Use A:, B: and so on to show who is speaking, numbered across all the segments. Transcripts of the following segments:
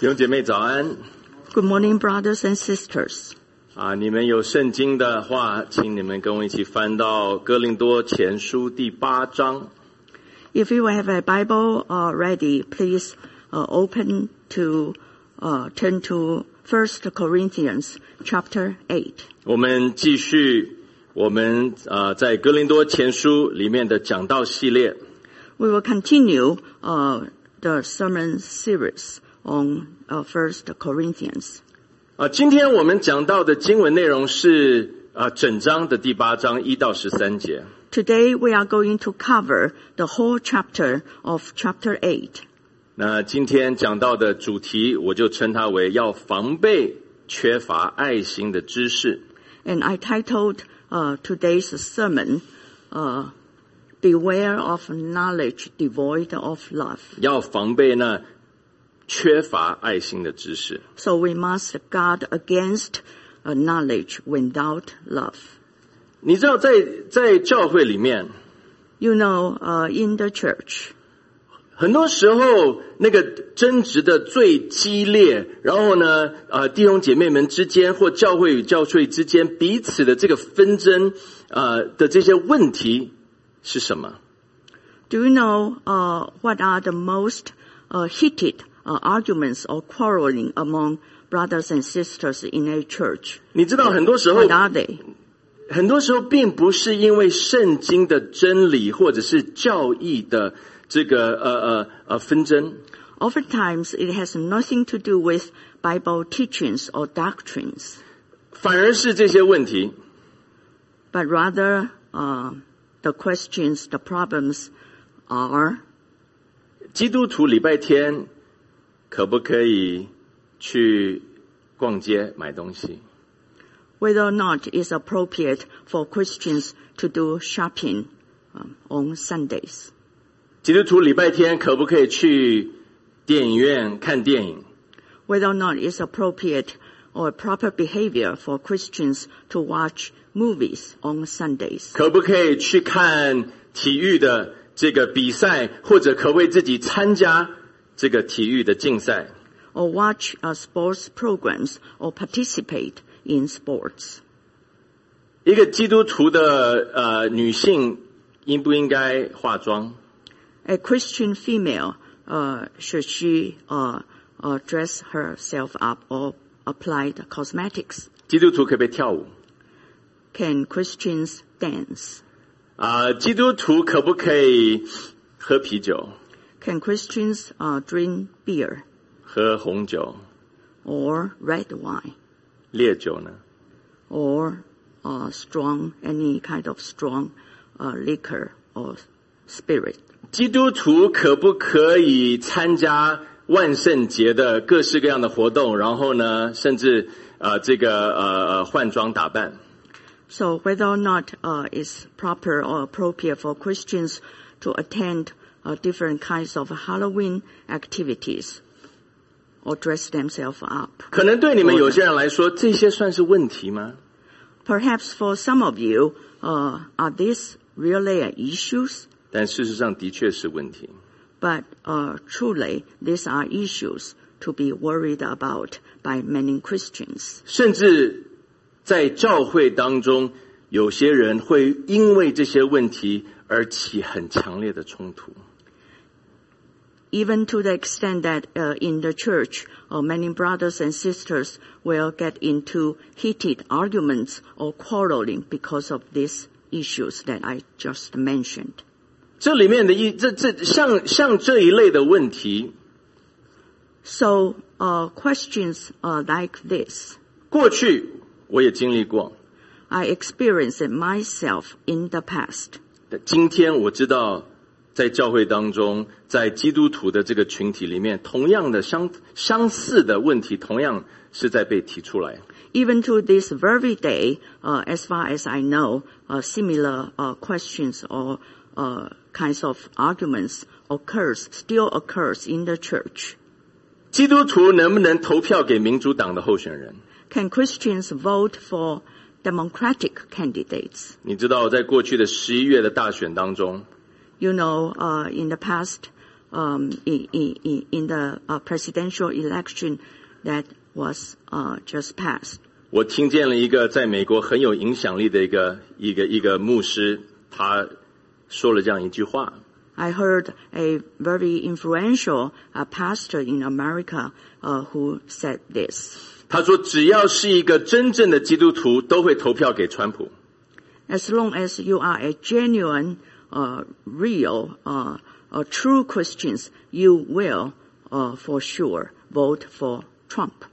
A: 弟兄姐妹早安
B: Good morning, brothers and sisters.
A: 啊！你们有圣经的话，请你们跟我一起翻到哥林多前书第八章。
B: If you have a Bible uh, ready, please uh, open to uh, turn to First Corinthians chapter eight.
A: 我们继续我们呃在哥林多前书里面的讲道系列。
B: We will continue uh, the sermon series on uh, First Corinthians.
A: 啊，今天我们讲到的经文内容是啊整章的第八章一到十三节。
B: Today we are going to cover the whole chapter of chapter eight.
A: 那今天讲到的主题，我就称它为要防备缺乏爱心的知识。
B: And I titled uh, today's sermon, uh, Beware of Knowledge Devoid of Love.
A: 要防备那 缺乏爱心的知识。
B: So we must guard against uh, knowledge without love.
A: 你知道在，在教会里面
B: ，You know, uh, in the church,
A: 很多时候那个争执的最激烈，然后呢，呃，弟兄姐妹们之间或教会与教会之间彼此的这个纷争，呃的这些问题是什么
B: ？do you know uh, what are the most uh, heated uh, arguments or quarreling among brothers and sisters in a church?
A: 你知道，很多时候
B: What，are they?
A: 很多时候并不是因为圣经的真理或者是教义的这个呃呃呃纷争，
B: Oftentimes, it has nothing to do with Bible teachings or doctrines,
A: 反而是这些问题
B: but rather uh, the questions, the problems are
A: 基督徒礼拜天 可不可以去逛街买东西？
B: whether or not it's appropriate for Christians to do shopping um, on Sundays.
A: 基督徒礼拜天可不可以去电影院看电影？
B: Whether or not it's appropriate or proper behavior for Christians to watch movies on Sundays.
A: 可不可以去看体育的这个比赛，或者可不可以自己参加 这个体育的竞赛？
B: Or watch uh, sports programs or participate in sports.
A: 一个基督徒的呃女性应不应该化妆？
B: A Christian female, uh, should she uh, uh, dress herself up or apply the cosmetics?
A: 基督徒可不可以跳舞？
B: Can Christians dance?
A: 啊、基督徒可不可以喝啤酒、
B: Can Christians uh, drink beer
A: 喝红酒、
B: or red wine
A: 烈酒呢？
B: or uh, strong, any kind of strong uh, liquor or spirit?
A: 基督徒可不可以参加万圣节的各式各样的活动？然后呢，甚至呃这个呃呃换装打扮？
B: So whether or not uh, it's proper or appropriate for Christians to attend uh, different kinds of Halloween activities or dress themselves up.
A: 可能对你们有些人来说，这些算是问题吗？
B: Perhaps for some of you, uh, are these really issues?
A: 但事实上的确是问题。
B: But uh, truly, these are issues to be worried about by many Christians.
A: 甚至在教会当中，有些人会因为这些问题而起很强烈的冲突。
B: Even to the extent that uh, in the church, uh, many brothers and sisters will get into heated arguments or quarreling because of these issues that I just mentioned.
A: 这里面的一这这像像这一类的问题，
B: So uh, questions uh, like this,
A: 过去我也经历过，
B: I experienced it myself in the past.
A: 今天我知道， 在教会当中，在基督徒的这个群体里面，同样的相相似的问题，同样是在被提出来。
B: Even to this very day, uh, as far as I know, uh, similar uh, questions or uh, kinds of arguments occurs, still occurs in the church.
A: 基督徒能不能投票给民主党的候选人
B: ？Can Christians vote for democratic candidates?
A: 你知道，在过去的十一月的大选当中，
B: You know, uh, in the past um, in, in, in the uh, presidential election that was uh, just passed.
A: 我听见了一个在美国很有影响力的一个一个一个牧师，他说了这样一句话。
B: I heard a very influential uh, pastor in America uh, who said this.
A: 他说：“只要是一个真正的基督徒，都会投票给川普。
B: As long as you are a genuine, uh, real, uh, uh, true Christians, you will, uh, for sure, vote for Trump.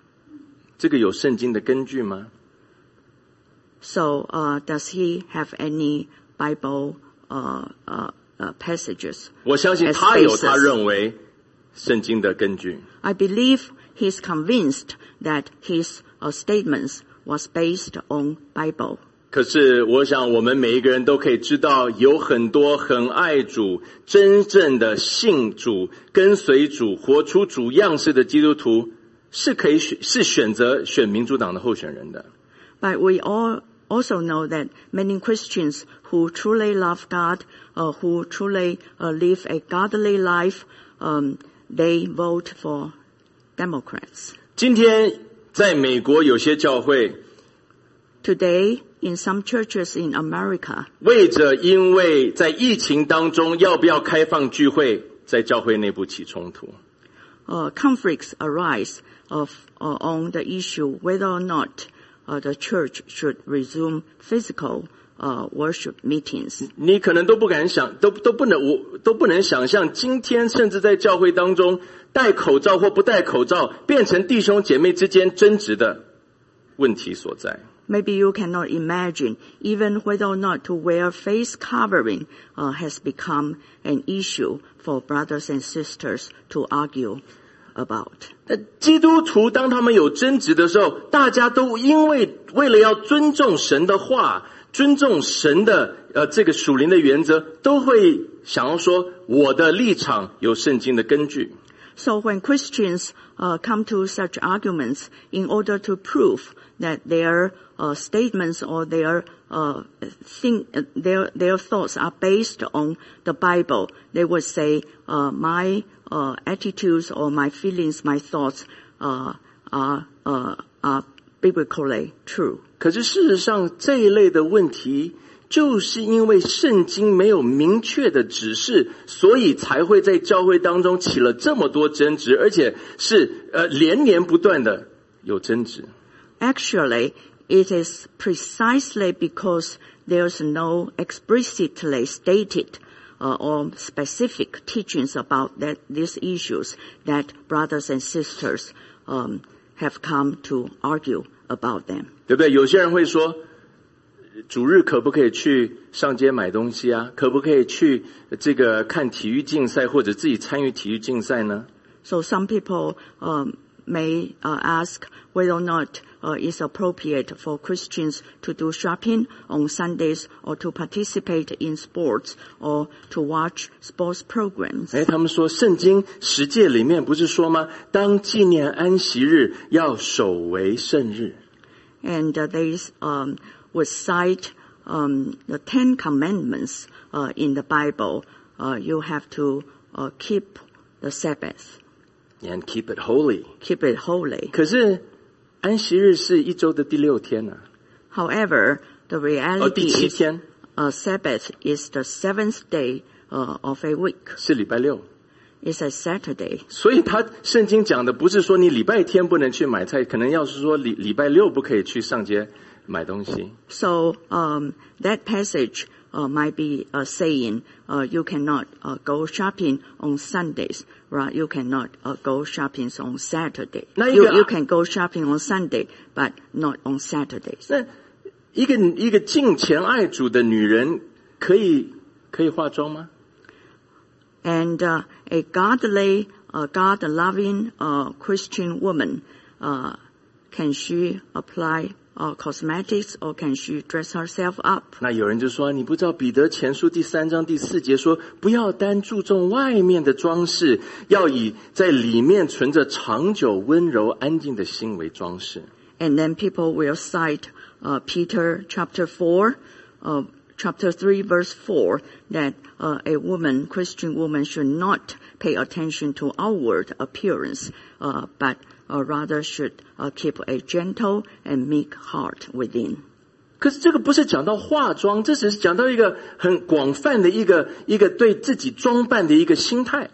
A: 这个有圣经的根据吗？
B: So, uh, does he have any Bible uh, uh, uh, passages?
A: 我相信
B: As
A: 他有
B: basis.
A: 他认为圣经的根据。
B: I believe he's convinced that his uh, statements was based on Bible.
A: 可是，我想我们每一个人都可以知道，有很多很爱主、真正的信主、跟随主、活出主样式的基督徒，是可以选是选择选民主党的候选人的。
B: But we all also know that many Christians who truly love God, uh, who truly uh, live a godly life, um, they vote for Democrats.
A: 今天在美国有些教会
B: Today, In some churches in America,
A: 为着因为在疫情当中要不要开放聚会，在教会内部起冲突。
B: uh, conflicts arise of, uh, on the issue whether or not uh, the church should resume physical uh, worship meetings.
A: 你可能都不敢想，都都不能，我都不能想象，今天甚至在教会当中，戴口罩或不戴口罩，变成弟兄姐妹之间争执的问题所在。
B: Maybe you cannot imagine even whether or not to wear face covering uh, has become an issue for brothers and sisters to argue about.
A: 那基督徒当他们有争执的时候，大家都因为为了要尊重神的话，尊重神的呃这个属灵的原则，都会想要说我的立场有圣经的根据。
B: So when Christians uh, come to such arguments in order to prove that their uh, statements or their uh, think, uh, their their thoughts are based on the Bible, they would say, uh, "My uh, attitudes or my feelings, my thoughts uh, are uh, are biblically true."
A: 可是事实上，这一类的问题，就是因为圣经没有明确的指示，所以才会在教会当中起了这么多争执，而且是呃连年不断的有争执。
B: Actually, it is precisely because there's no explicitly stated uh, or specific teachings about that these issues that brothers and sisters um, have come to argue about them.
A: 对不对？有些人会说，主日可不可以去上街买东西啊？可不可以去这个看体育竞赛或者自己参与体育竞赛呢？
B: So some people um, may uh, ask whether or not uh, it's appropriate for Christians to do shopping on Sundays or to participate in sports or to watch sports programs.
A: 哎，他们说圣经十诫里面不是说吗？当纪念安息日要守为圣日。
B: And uh, they um, would cite um, the Ten Commandments uh, in the Bible. Uh, you have to uh, keep the Sabbath,
A: and keep it holy。
B: keep it holy.
A: 可是安息日是一周的第六天呢、
B: However, the
A: 哦，第
B: reality
A: 七
B: is
A: 天
B: uh, Sabbath is the seventh day uh, of a week.
A: 是礼拜六，
B: It's a Saturday.
A: 所以他圣经讲的不是说你礼拜天不能去买菜，可能要是说礼礼拜六不可以去上街买东西。
B: So um, that passage uh, might be uh, saying uh, you cannot uh, go shopping on Sundays, right? You cannot uh, go shopping on Saturday.
A: 那一
B: You,
A: 个-
B: you can go shopping on Sunday, but not on Saturdays.
A: 那一个一个敬虔爱主的女人，可以可以化妆吗？
B: And uh, a godly, uh, God-loving uh, Christian woman, uh, can she apply uh, cosmetics or can she dress herself up?
A: 那有人就说，你不知道彼得前书第三章第四节说，不要单注重外面的装饰，要以在里面存着长久温柔安静的心为装饰。
B: And then people will cite uh, Peter chapter 4, uh, chapter 3 verse 4 that uh, a woman, Christian woman should not pay attention to outward appearance, uh, but uh, rather should uh, keep a gentle and meek heart within.
A: 可是这个不是讲到化妆，这只是讲到一个很广泛的一个一个对自己装扮的一个心态。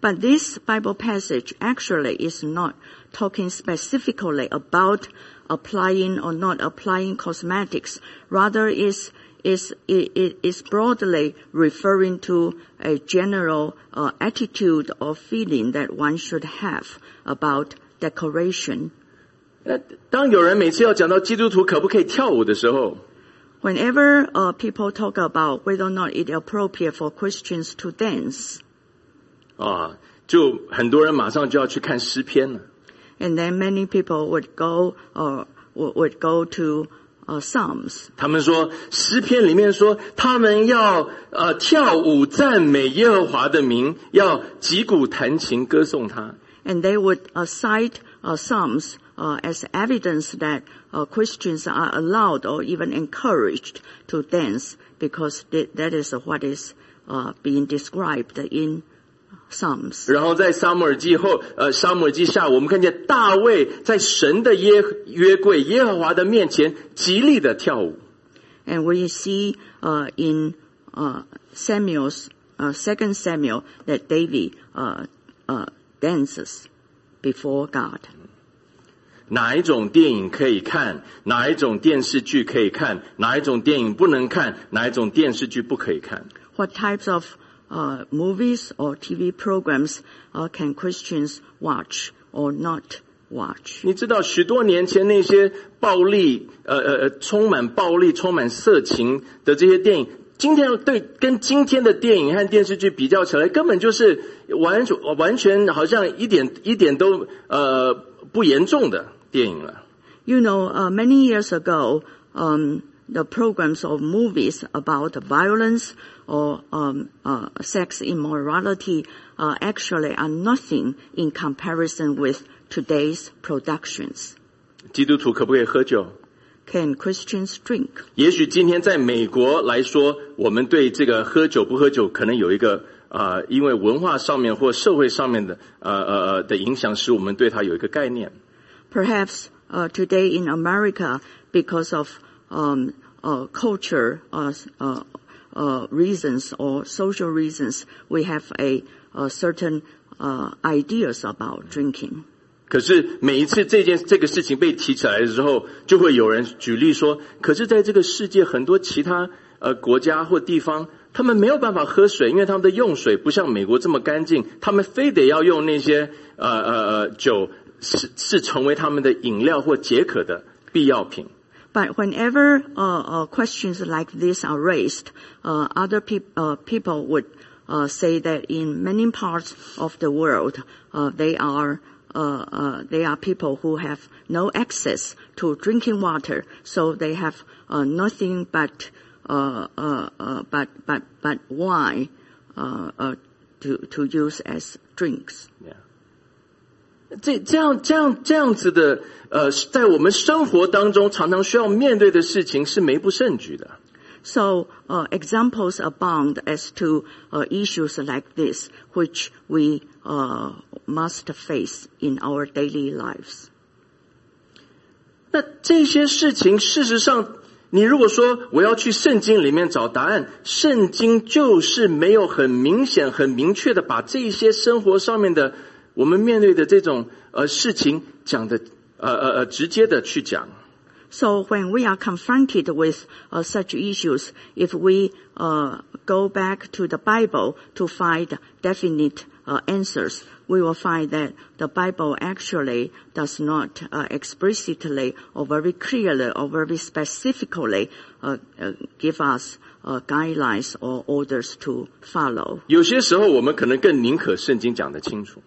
B: But this Bible passage actually is not talking specifically about applying or not applying cosmetics. Rather is is it, it is broadly referring to a general uh, attitude or feeling that one should have about decoration.
A: 那当有人每次要讲到基督徒可不可以跳舞的时候，
B: Whenever uh, people talk about whether or not it appropriate for Christians to dance,
A: 啊，就很多人马上就要去看诗篇了。
B: and then many people would go or would would go to uh, Psalms.
A: 他们说诗篇里面说，他们要呃跳舞赞美耶和华的名，要击鼓弹琴歌颂他。
B: And they would uh, cite uh, Psalms uh, as evidence that uh, Christians are allowed or even encouraged to dance because th- that is what is uh, being described in Psalms.
A: 然后在撒母耳记后，呃，撒母耳记下，我们看见大卫在神的约约柜耶和华的面前极力的跳舞。
B: And we see uh, in uh, Samuel's uh, Second Samuel that David uh, uh, dances before God.
A: 哪一种电影可以看？哪一种电视剧可以看？哪一种电影不能看？哪一种电视剧不可以看？
B: What types of uh, movies or TV programs uh, can Christians watch or not watch?
A: 你知道许多年前那些暴力，呃呃呃，充满暴力、充满色情的这些电影， 今天对跟今天的电影和电视剧比较起来，根本就是完全完全好像一点一点都呃不严重的电影了。
B: You know, uh, many years ago, um, the programs of movies about violence or um, uh, sex immorality uh, actually are nothing in comparison with today's productions.
A: 基督徒可不可以喝酒？
B: Can Christians drink?
A: 也许今天在美国来说，我们对这个喝酒不喝酒可能有一个呃，因为文化上面或社会上面的呃呃呃的影响，使我们对它有一个概念。
B: Perhaps uh, today in America, because of um, uh, culture uh, uh, uh, reasons or social reasons, we have a, a certain uh, ideas about drinking.
A: 可是每一次这件这个事情被提起来的时候，就会有人举例说，可是在这个世界很多其他呃国家或地方，他们没有办法喝水，因为他们的用水不像美国这么干净，他们非得要用那些呃呃呃酒，是是成为他们的饮料或解渴的必要品。
B: But whenever uh, uh, questions like this are raised, uh, other peop- uh, people would uh, say that in many parts of the world, uh, they are uh, uh, they are people who have no access to drinking water, so they have uh, nothing but uh, uh, uh, but but but wine uh, uh, to to use as drinks.
A: 这这样这样这样子的呃，在我们生活当中常常需要面对的事情是没不胜举的。
B: So uh, examples abound as to uh, issues like this, which we uh, must face in our daily lives.
A: 那这些事情，事实上，你如果说我要去圣经里面找答案，圣经就是没有很明显、很明确的把这些生活上面的我们面对的这种呃事情讲的呃呃呃直接的去讲。
B: So when we are confronted with uh, such issues, if we uh, go back to the Bible to find definite uh, answers, we will find that the Bible actually does not uh, explicitly or very clearly or very specifically uh, uh, give us uh, guidelines or orders to follow.
A: 有些时候，我们可能更宁可圣经讲得清楚。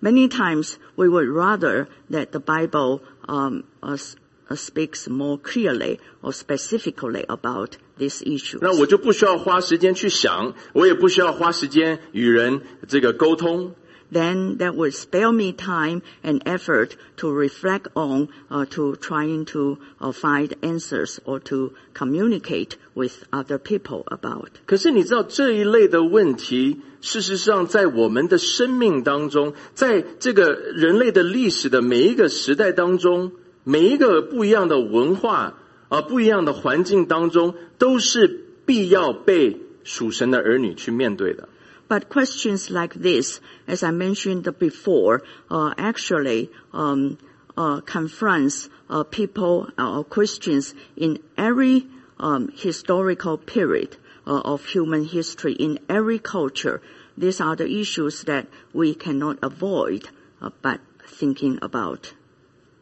B: Many times we would rather that the Bible um, uh, s- uh, speaks more clearly or specifically about these issues.
A: 那我就不需要花时间去想，我也不需要花时间与人这个沟通。
B: then that would spare me time and effort to reflect on, uh, to trying to uh, find answers or to communicate with other people about.
A: 可是你知道这一类的问题，事实上在我们的生命当中，在这个人类的历史的每一个时代当中，每一个不一样的文化啊、不一样的环境当中，都是必要被属神的儿女去面对的。
B: But questions like this, as I mentioned before, uh, actually um, uh, confronts uh, people uh, or Christians in every um, historical period uh, of human history, in every culture. These are the issues that we cannot avoid uh, but thinking about.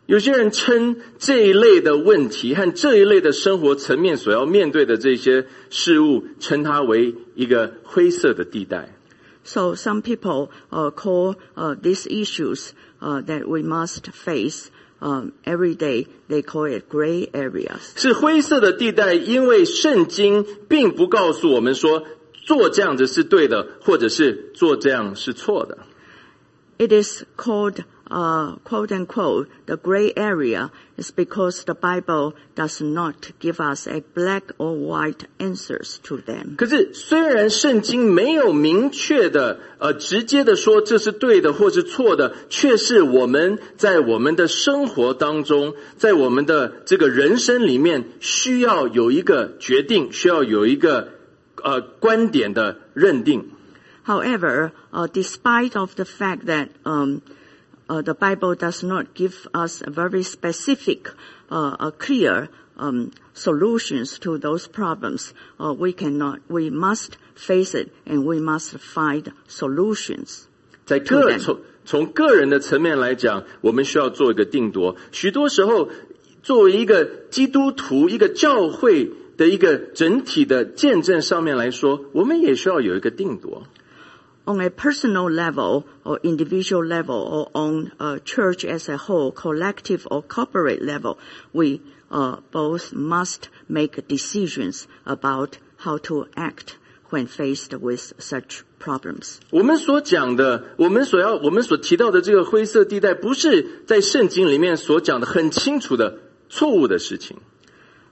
A: 有些人称这一类的问题和这一类的生活层面所要面对的这些事物，称它为一个灰色的地带。
B: So some people uh, call uh, these issues uh, that we must face um, every day. They call it gray areas.
A: 是灰色的地带，因为圣经并不告诉我们说做这样子是对的，或者是做这样是错的。
B: It is called uh, quote unquote the gray area is because the Bible does not give us a black or white answers to them.
A: 可是，虽然圣经没有明确的、呃直接的说这是对的或是错的，却是我们在我们的生活当中，在我们的这个人生里面，需要有一个决定，需要有一个呃观点的认定。
B: However, uh, despite of the fact that um, uh, the Bible does not give us a very specific, uh, uh, clear um, solutions to those problems, uh, we cannot. We must face it, and we must find solutions.
A: 在
B: To
A: 个
B: them.
A: 从从个人的层面来讲，我们需要做一个定夺。许多时候，作为一个基督徒、一个教会的一个整体的见证上面来说，我们也需要有一个定夺。
B: on a personal level or individual level or on a church as a whole, collective or corporate level, we uh, both must make decisions about how to act when faced with such problems.
A: 我们所讲的，我们所要，我们所提到的这个灰色地带，不是在圣经里面所讲的很清楚的错误的事情。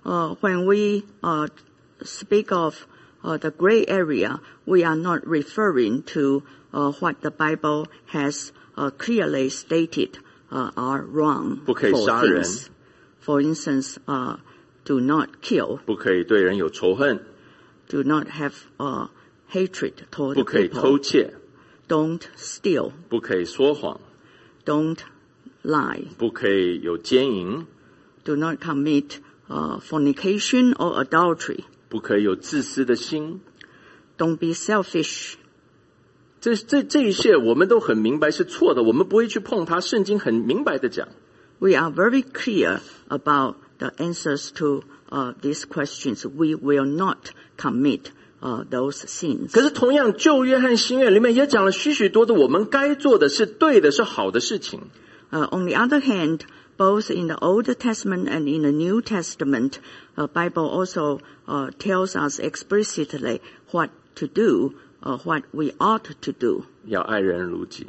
B: Uh, when we uh, speak of uh, the gray area, we are not referring to uh, what the Bible has uh, clearly stated uh, are wrong
A: 不可以
B: for
A: 杀人。
B: things. For instance, uh, do not kill,
A: 不可以对人有仇恨，
B: do not have uh, hatred
A: 不
B: toward
A: 可以
B: people,
A: 偷窃，
B: don't steal,
A: 不可以说谎，
B: don't lie,
A: 不可以有奸淫，
B: do not commit uh, fornication or adultery,
A: 不可以有自私的心。
B: don't be selfish,
A: 这这这一切我们都很明白是错的，我们不会去碰它。圣经很明白的讲，
B: We are very clear about the answers to uh, these questions. We will not commit uh, those sins.
A: 可是同样旧约和新约里面也讲了许许多的我们该做的是对的，是好的事情。
B: Uh, on the other hand, both in the Old Testament and in the New Testament, uh, Bible also uh, tells us explicitly what to do, uh, what we ought to do.
A: 要爱人如己。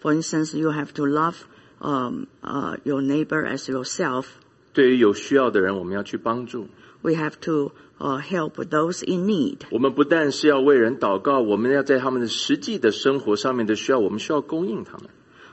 B: For instance, you have to love um, uh, your neighbor as yourself.
A: 对于有需要的人，我们要去帮助。
B: We have to uh, help those in need.
A: 我们不但是要为人祷告，我们要在他们的实际的生活上面的需要，我们需要供应他们。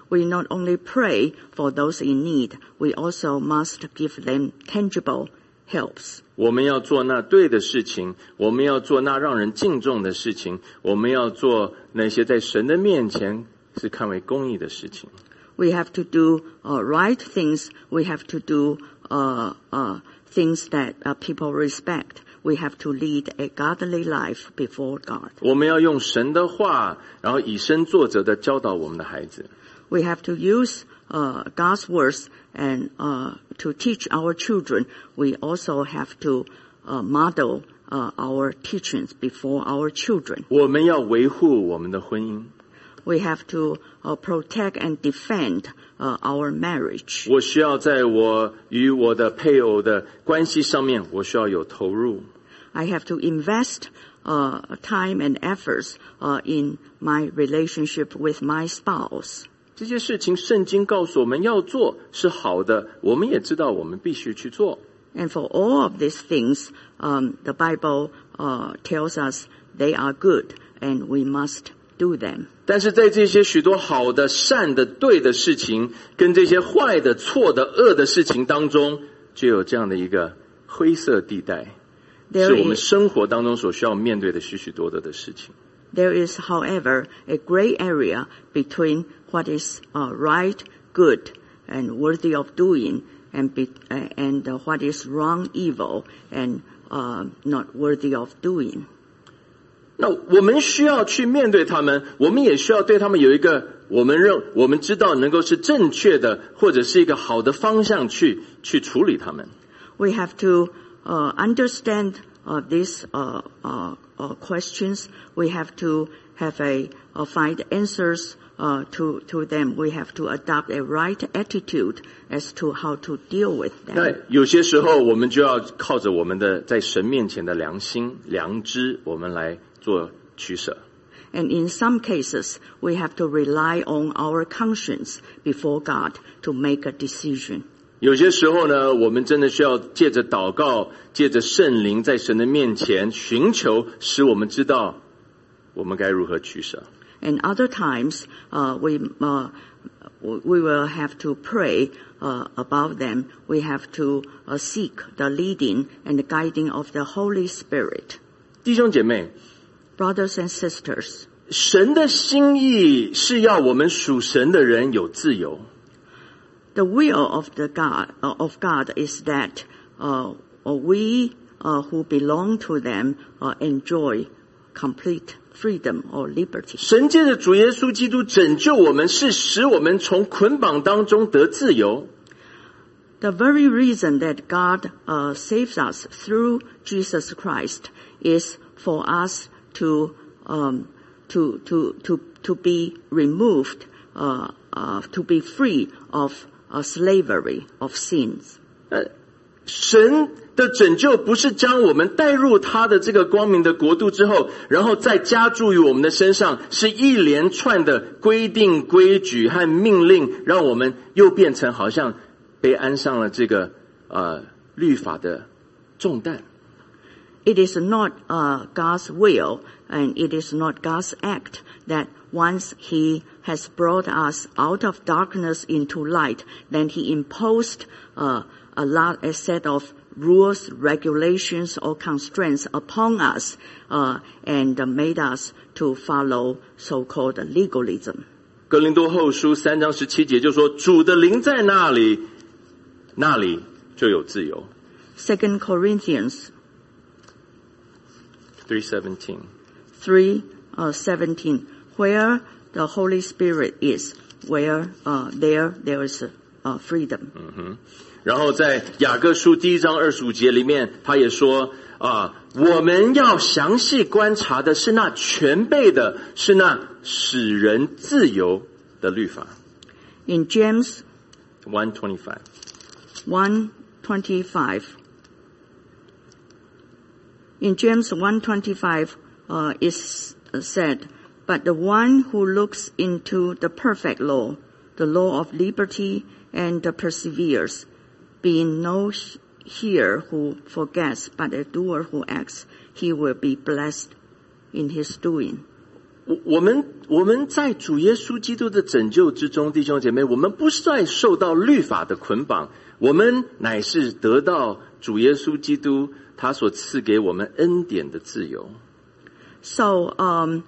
B: We not only pray for those in need, we also must give them tangible helps.
A: 我们要做那对的事情，我们要做那让人敬重的事情，我们要做那些在神的面前是看为公义的事情。
B: We have to do uh, right things. We have to do uh, uh, things that uh, people respect. We have to lead a godly life before God.
A: 我们要用神的话，然后以身作则的教导我们的孩子。
B: We have to use uh, God's words and uh, to teach our children. We also have to uh, model uh, our teachings before our children.
A: 我们要维护我们的婚姻。
B: We have to uh, protect and defend uh, our marriage.
A: 我需要在我与我的配偶的关系上面，我需要有投入。
B: I have to invest uh, time and efforts uh, in my relationship with my spouse.
A: 这些事情，圣经告诉我们要做是好的，我们也知道我们必须去做。
B: And for all of these things, um, the Bible uh, tells us they are good and we must do them.
A: 但是在这些许多好的、善的、对的事情，跟这些坏的、错的、恶的事情当中，就有这样的一个灰色地带，
B: There
A: 是我们
B: is,
A: 生活当中所需要面对的许许多多的事情。
B: there is, however, a gray area between what is uh, right, good, and worthy of doing, and be, uh, and uh, what is wrong, evil, and uh, not worthy of doing.
A: 那我们需要去面对他们，我们也需要对他们有一个我们认我们知道能够是正确的，或者是一个好的方向去去处理他们。
B: We have to uh, understand uh, these uh, uh, uh, questions. We have to have a uh, find answers uh, to to them. We have to adopt a right attitude as to how to deal with
A: 那
B: them.
A: 有些时候，我们就要靠着我们的在神面前的良心、良知，我们来做取舍。
B: And in some cases, we have to rely on our conscience before God to make a decision.
A: 有些时候呢，我们真的需要借着祷告，借着圣灵，在神的面前寻求，使我们知道我们该如何取舍。
B: And other times, uh, we uh, we will have to pray uh, about them. We have to uh, seek the leading and the guiding of the Holy Spirit.
A: 弟兄姐妹，
B: Brothers and sisters,
A: 神的心意是要我们属神的人有自由。
B: the will of the God uh, of God is that uh, we uh, who belong to them uh, enjoy complete freedom or liberty.
A: 神借着主耶稣基督拯救我们，是使我们从捆绑当中得自由。
B: The very reason that God uh, saves us through Jesus Christ is for us to um, to to to to be removed, uh, uh, to be free of uh, slavery of sins.
A: 神 的拯救不是将我们带入他的这个光明的国度之后，然后再加注于我们的身上，是一连串的规定、规矩和命令，让我们又变成好像被安上了这个呃律法的重担。
B: It is not uh, God's will and it is not God's act that once He has brought us out of darkness into light, then He imposed uh, a lot, a set of rules, regulations, or constraints upon us, uh, and made us to follow so-called legalism.
A: 格林多后书三章十七节就说：“主的灵在那里，那里就有自由。
B: Second Corinthians
A: ”Three seventeen。
B: three uh, seventeen, where the Holy Spirit is, where uh, there there is uh, freedom.
A: 然后在雅各书第一章二十五节里面，他也说啊，我们要详细观察的是那全备的，是那使人自由的律法。
B: In James
A: One twenty five。
B: one twenty five. In James one twenty five uh, is said, but the one who looks into the perfect law, the law of liberty, and perseveres, being no hearer who forgets, but a doer who acts, he will be blessed in his doing.
A: 我我们我们在主耶稣基督的拯救之中，弟兄姐妹，我们不是在受到律法的捆绑，我们乃是得到主耶稣基督他所赐给我们恩典的自由。
B: So, um,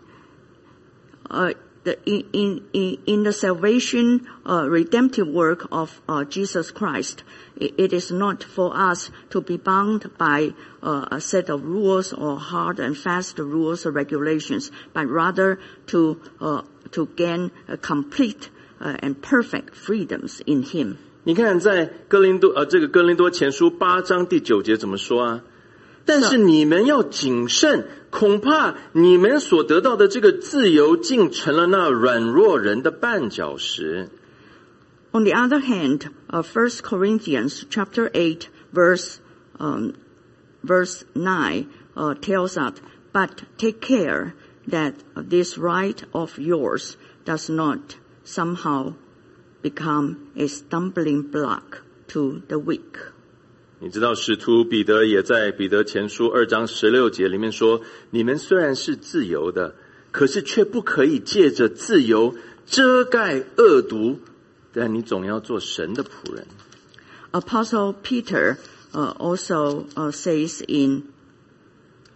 B: uh, the, in, in, in in the salvation, uh, redemptive work of uh, Jesus Christ, it, it is not for us to be bound by uh, a set of rules or hard and fast rules or regulations, but rather to uh, to gain a complete uh, and perfect freedoms in Him.
A: 你看，在哥林多呃这个哥林多前书八章第九节怎么说啊？但是你们要谨慎， 恐怕你们所得到的这个自由，竟成了那软弱人的绊脚石。
B: On the other hand, uh, 1 Corinthians chapter 8 verse, um, verse 9 uh, tells us, but take care that this right of yours does not somehow become a stumbling block to the weak.
A: 你知道，使徒彼得也在彼得前书二章十六节里面说：“你们虽然是自由的，可是却不可以借着自由遮盖恶毒，但你总要做神的仆人。”
B: Apostle Peter uh, also uh, says in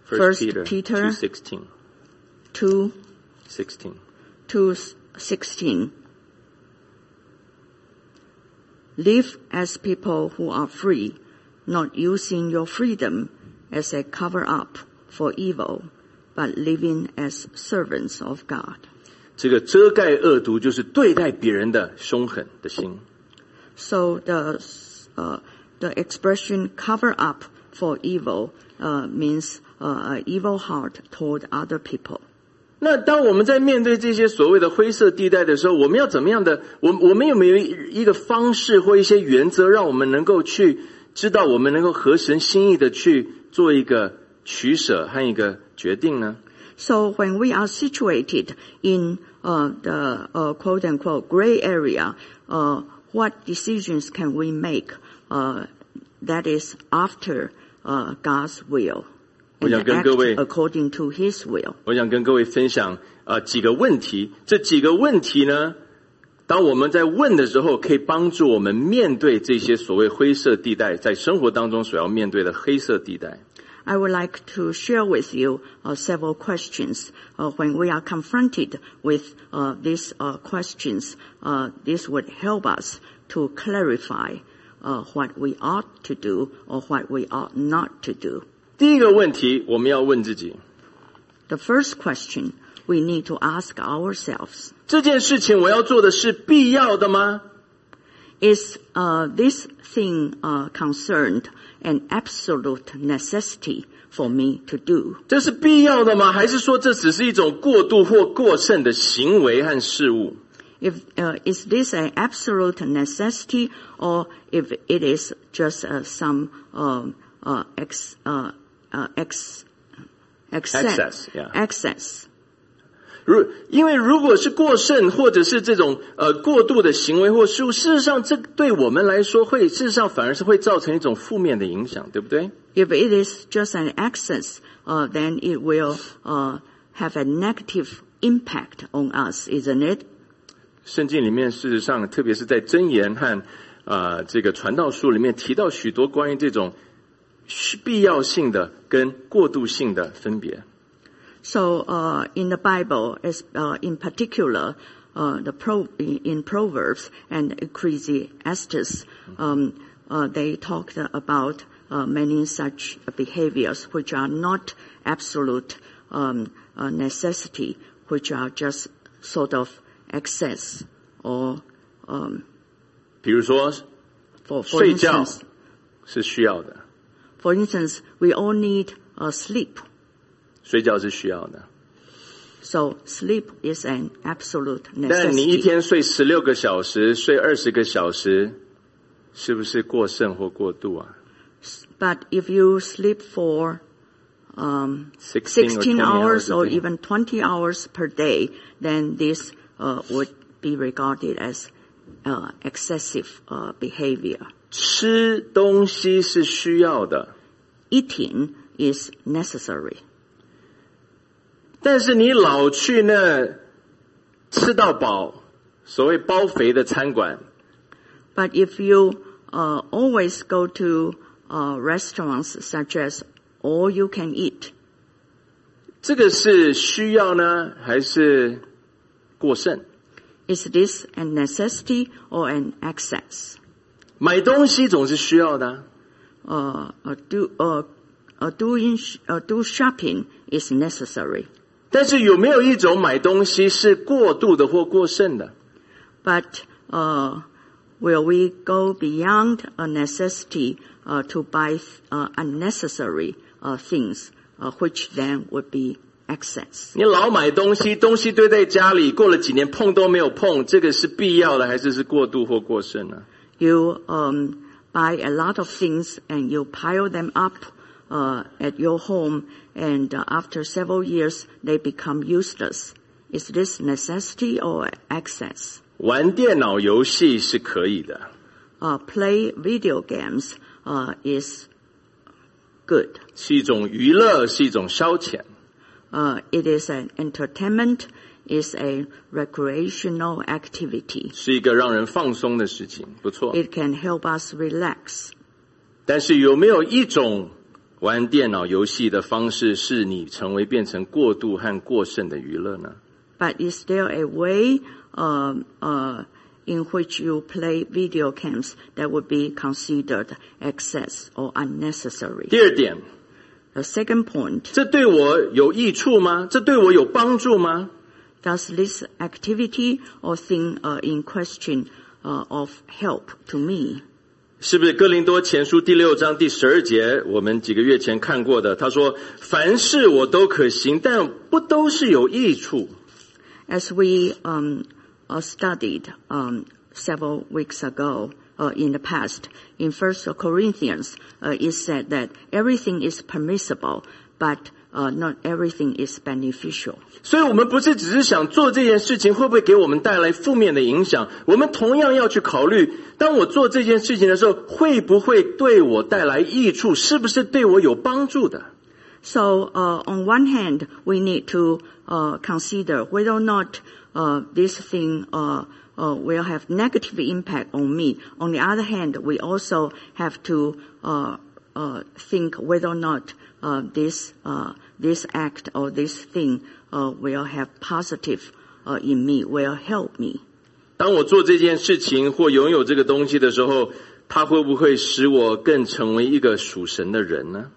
A: First
B: First
A: Peter
B: Peter
A: 2:16
B: 2
A: 16
B: to 16. Live as people who are free, not using your freedom as a cover up for evil, but living as servants of God.
A: 这个遮盖恶毒，就是对待别人的凶狠的心。
B: So the, uh, the expression cover up for evil uh, means uh, an evil heart toward other people.
A: 那当我们在面对这些所谓的灰色地带的时候，我们要怎么样的？我我们有没有一个方式或一些原则，让我们能够去 知道我们能够合神心意的去做一个取舍和一个决定呢？
B: So when we are situated in uh, the uh, quote unquote gray area, uh, what decisions can we make uh, that is after uh, God's will
A: 我想
B: and
A: 跟
B: act
A: 各位
B: according to His will?
A: 我想跟各位分享啊、呃几个问题，这几个问题呢， 当我们在问的时候，可以帮助我们面对这些所谓灰色地带，在生活当中所要面对的黑色地带。
B: I would like to share with you uh, several questions. Uh, when we are confronted with uh, these uh, questions, uh, this would help us to clarify uh, what we ought to do or what we ought not to do.
A: 第一个问题，我们要问自己：
B: The first question we need to ask ourselves
A: 这件事情我要做的是必要的吗？
B: is uh, this thing uh, concerned an absolute necessity for me to do?
A: 这是必要的吗？还是说这只是一种过度或过剩的行为和事物？
B: If uh, is this an absolute necessity, or if it is just uh, some um, uh, ex, uh, uh, ex, excess,
A: Excess, yeah.
B: excess.
A: 如因为如果是过剩，或者是这种呃过度的行为或事物，事实上这对我们来说会，事实上反而是会造成一种负面的影响，对不对
B: ？If it is just an excess, uh, then it will uh, have a negative impact on us, isn't it?
A: 圣经里面事实上，特别是在箴言和呃这个传道书里面提到许多关于这种需必要性的跟过渡性的分别。
B: So uh, in the Bible, as, uh, in particular, uh, the pro- in Proverbs and Ecclesiastes, um, uh, they talked about uh, many such behaviors which are not absolute um, uh, necessity, which are just sort of excess or, um,
A: 比如说
B: for, for
A: 睡觉
B: instance,
A: 是需要的，
B: for instance, we all need uh, sleep.
A: 睡觉是需要的，
B: So sleep is an absolute
A: 但你一
B: necessity.
A: 天睡十六个小时，睡二十个小时，是不是过剩或过度啊
B: But if you sleep for um,
A: ？16 or
B: 16
A: 20
B: hours or
A: a day.
B: even 20 hours per day, then this uh, would be regarded as uh, excessive uh, behavior.
A: 吃东西是需要的，
B: Eating is necessary.
A: 但是你老去那吃到饱，所谓包肥的餐馆，
B: But if you uh, always go to uh, restaurants such as all you can eat,
A: 这个是需要呢，还是过剩？
B: is this a necessity or an excess?
A: 买东西总是需要的啊，
B: uh, uh, do, uh, uh, doing, sh- uh, do shopping is necessary.
A: 但是有没有一种买东西是过度的或过剩的？
B: But uh, will we go beyond a necessity uh, to buy uh, unnecessary uh, things, uh, which then would be excess?
A: 你老买东西，东西堆在家里，过了几年碰都没有碰，这个是必要的还是是过度或过剩呢？
B: You um, buy a lot of things and you pile them up uh, at your home, and uh, after several years they become useless. Is this necessity or access?
A: 玩电脑游戏是可以的，
B: Uh, play video games uh, is good.
A: 是一种娱乐，是一种消遣。
B: Uh, it is an entertainment, is a recreational activity.
A: 是一个让人放松的事情，不错。
B: It can help us relax.
A: 但是有没有一种 玩电脑游戏的方式，是你成为变成过度和过剩的娱乐呢
B: ？But is there a way um, uh, in which you play video games that would be considered excess or unnecessary?
A: 第二点
B: ，The second point,
A: 这对我有益处吗？这对我有帮助吗
B: ？does this activity or thing uh, in question uh, of help to me?
A: 是不是哥林多前书第六章第十二节，我们几个月前看过的？他说：“凡事我都可行，但不都是有益处。
B: As we um, uh, studied um, several weeks ago uh, in the past, in First Corinthians, uh, it said that everything is permissible, but uh, not everything is beneficial.
A: ”所以，我们不是只是想做这件事情会不会给我们带来负面的影响，我们同样要去考虑，当我做这件事情的时候，会不会对我带来益处？是不是对我有帮助的？
B: So uh, on one hand, we need to uh, consider whether or not uh, this thing uh, uh, will have negative impact on me. On the other hand, we also have to uh, uh, think whether or not uh, this uh, this act or this thing uh, will have positive uh, in me, will help me.
A: 当我做这件事情或拥有这个东西的时候，它会不会使我更成为一个属神的人呢？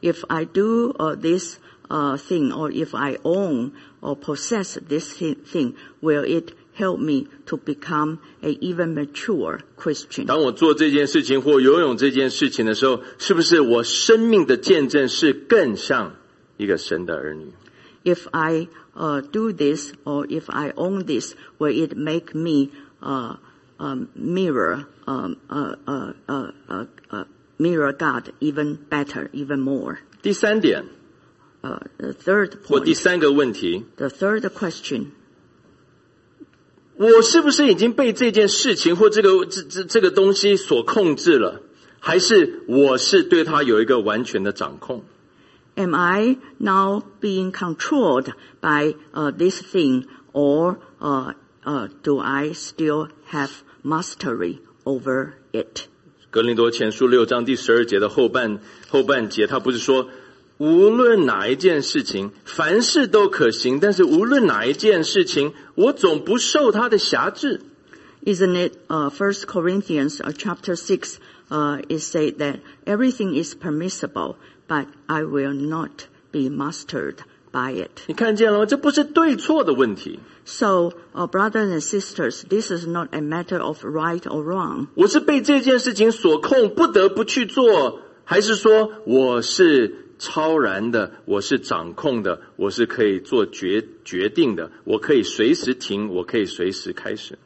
B: If I do uh, this uh, thing or if I own or possess this thi- thing, will it help me to become a even mature Christian?
A: 当我做这件事情或游泳这件事情的时候，是不是我生命的见证是更像 一个神的儿女
B: ？If I uh, do this or if I own this, will it make me uh, um, mirror um, uh, uh, uh, uh, uh, mirror God even better, even more?
A: 第三点
B: Uh, the third
A: 或第三个问题
B: ，the third question.
A: 我是不是已经被这件事情或这个这这这个东西所控制了？还是我是对它有一个完全的掌控？
B: Am I now being controlled by uh, this thing, or uh, uh, do I still have mastery over it?
A: 格林多前书六章第十二节的后半后半节，他不是说无论哪一件事情，凡事都可行，但是无论哪一件事情，我总不受他的辖制。
B: Isn't it uh, First Corinthians uh, chapter six uh, is said that everything is permissible, but I will not be mastered by it.
A: 你看见了吗？这不是对错的问题
B: ，So, uh, brothers and sisters, this is not a matter of right or wrong.
A: 我是被这件事情所控，不得不去做，还是说我是超然的，我是掌控的，我是可以做决决定的，我可以随时停，我可以随时开始。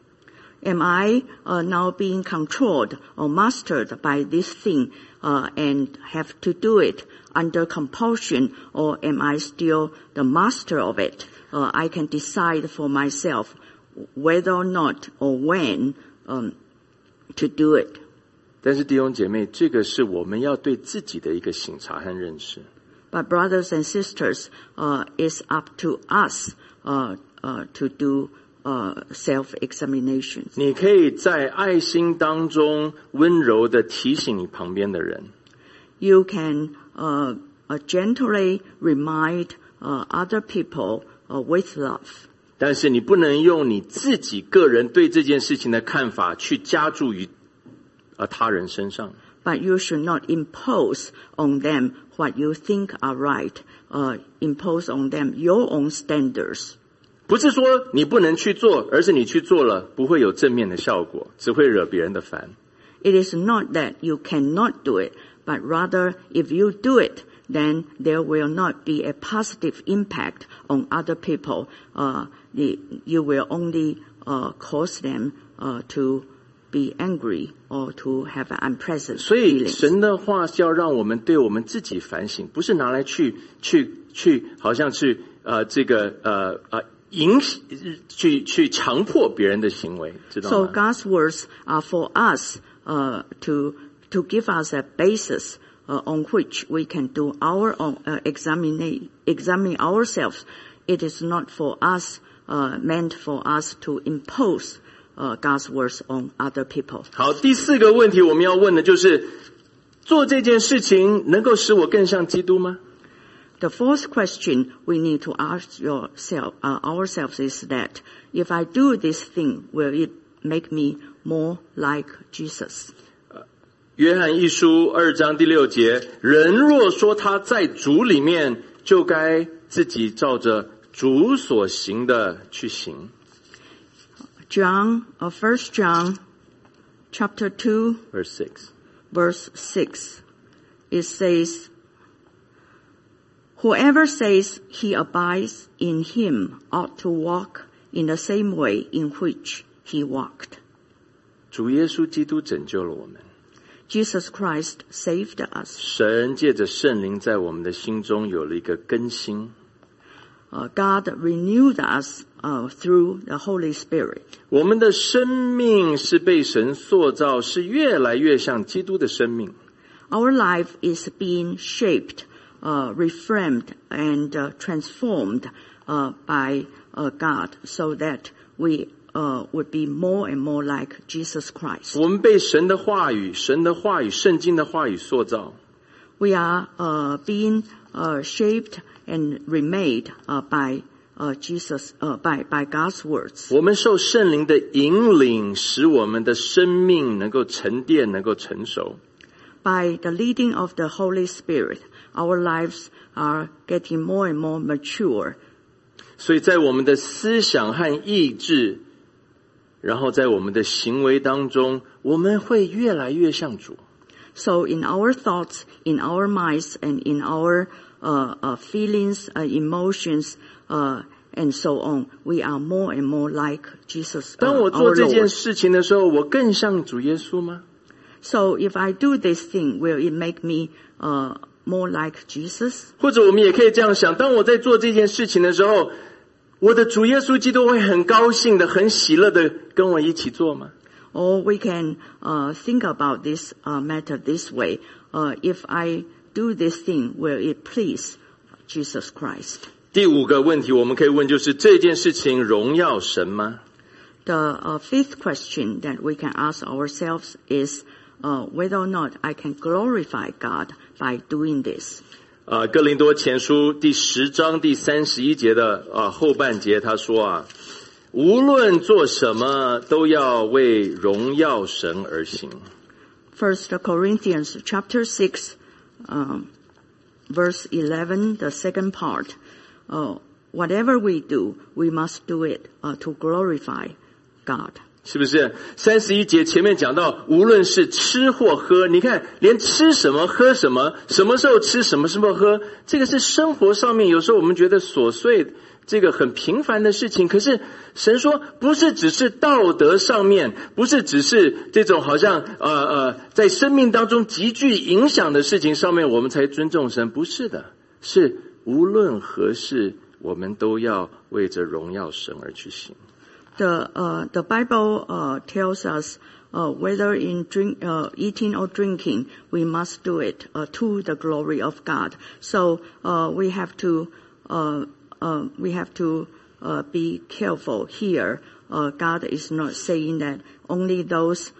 B: Am I uh, now being controlled or mastered by this thing uh, and have to do it under compulsion, or am I still the master of it? Uh, I can decide for myself whether or not or when um, to do it.
A: 但是弟兄姐妹，这个是我们要对自己的一个省察和认识。
B: But brothers and sisters, uh, it's up to us uh, uh, to do uh, self-examination.
A: 你可以在爱心当中温柔的提醒你旁边的人，
B: You can uh, uh, gently remind uh, other people uh, with love.
A: 但是你不能用你自己个人对这件事情的看法去加注于呃他人身上。
B: But you should not impose on them what you think are right. Uh, impose on them your own standards.
A: 不是说你不能去做，而是你去做了不会有正面的效果，只会惹别人的烦。
B: It is not that you cannot do it, but rather if you do it, then there will not be a positive impact on other people. Uh, the, you will only uh, cause them uh, to be angry or to have an unpleasant
A: 所以.神的话是要让我们对我们自己反省，不是拿来去去去，好像是呃这个呃呃 影去去强迫别人的行为，知道
B: So
A: 吗？
B: God's words are for us uh, to to give us a basis uh, on which we can do our own uh, examine examine ourselves. It is not for us uh, meant for us to impose uh, God's words on other people.
A: 好，第四个问题我们要问的就是，做这件事情能够使我更像基督吗？
B: The fourth question we need to ask yourself, uh, ourselves is that if I do this thing, will it make me more like Jesus?
A: 约翰一书二章第六节，人若说他在主里面，就该自己照着主所行的去行。
B: John, uh, First John, chapter two,
A: Verse six。
B: verse six, it says, "Whoever says he abides in him ought to walk in the same way in which he walked."
A: 主耶稣基督拯救了我们，
B: Jesus Christ saved us.
A: 神借着圣灵在我们的心中有了一个更新。
B: Uh, God renewed us uh, through the Holy Spirit.
A: 我们的生命是被神塑造，是越来越像基督的生命。
B: Our life is being shaped, uh, reframed, and uh, transformed uh, by uh, God, so that we uh, would be more and more like Jesus Christ.
A: 我们被神的话语、神的话语、圣经的话语塑造。
B: We are uh, being uh, shaped and remade uh, by uh, Jesus, uh, by by God's words.
A: 我们受圣灵的引领，使我们的生命能够沉淀，能够成熟。
B: By the leading of the Holy Spirit, our lives are getting more and more mature
A: 所以在我们的思想和意志，然后在我们的行为当中，我们会越来越像主。
B: So in our thoughts, in our minds, and in our uh, uh, feelings, uh, emotions, uh, and so on, we are more and more like Jesus, uh,
A: 当我做
B: our
A: 这件
B: Lord.
A: 事情的时候，我更像主耶稣吗？
B: So if I do this thing, will it make me uh, more like Jesus?
A: 或者我们也可以这样想：当我在做这件事情的时候，我的主耶稣基督会很高兴的、很喜乐的跟我一起做吗？
B: Or we can uh, think about this uh, matter this way: uh, If I do this thing, will it please Jesus Christ?
A: 第五个问题，我们可以问就是这件事情荣耀神吗？
B: The uh, fifth question that we can ask ourselves is uh, whether or not I can glorify God by doing this.
A: 啊，哥林多前书第十章第三十一节的啊后半节，他说啊，无论做什么，都要为荣耀神而行。
B: First Corinthians chapter six, um, verse eleven, the second part. Uh, whatever we do, we must do it uh, to glorify God.
A: 是不是？三十一节前面讲到，无论是吃或喝，你看，连吃什么、喝什么，什么时候吃，什么时候喝，这个是生活上面有时候我们觉得琐碎，这个很平凡的事情。可是神说，不是只是道德上面，不是只是这种好像呃呃，在生命当中极具影响的事情上面，我们才尊重神。不是的，是无论何事，我们都要为着荣耀神而去行。
B: The uh, the Bible uh, tells us uh, whether in drink, uh, eating or drinking, we must do it uh, to the glory of God. So uh, we have to we have to be careful here. God is not saying that only those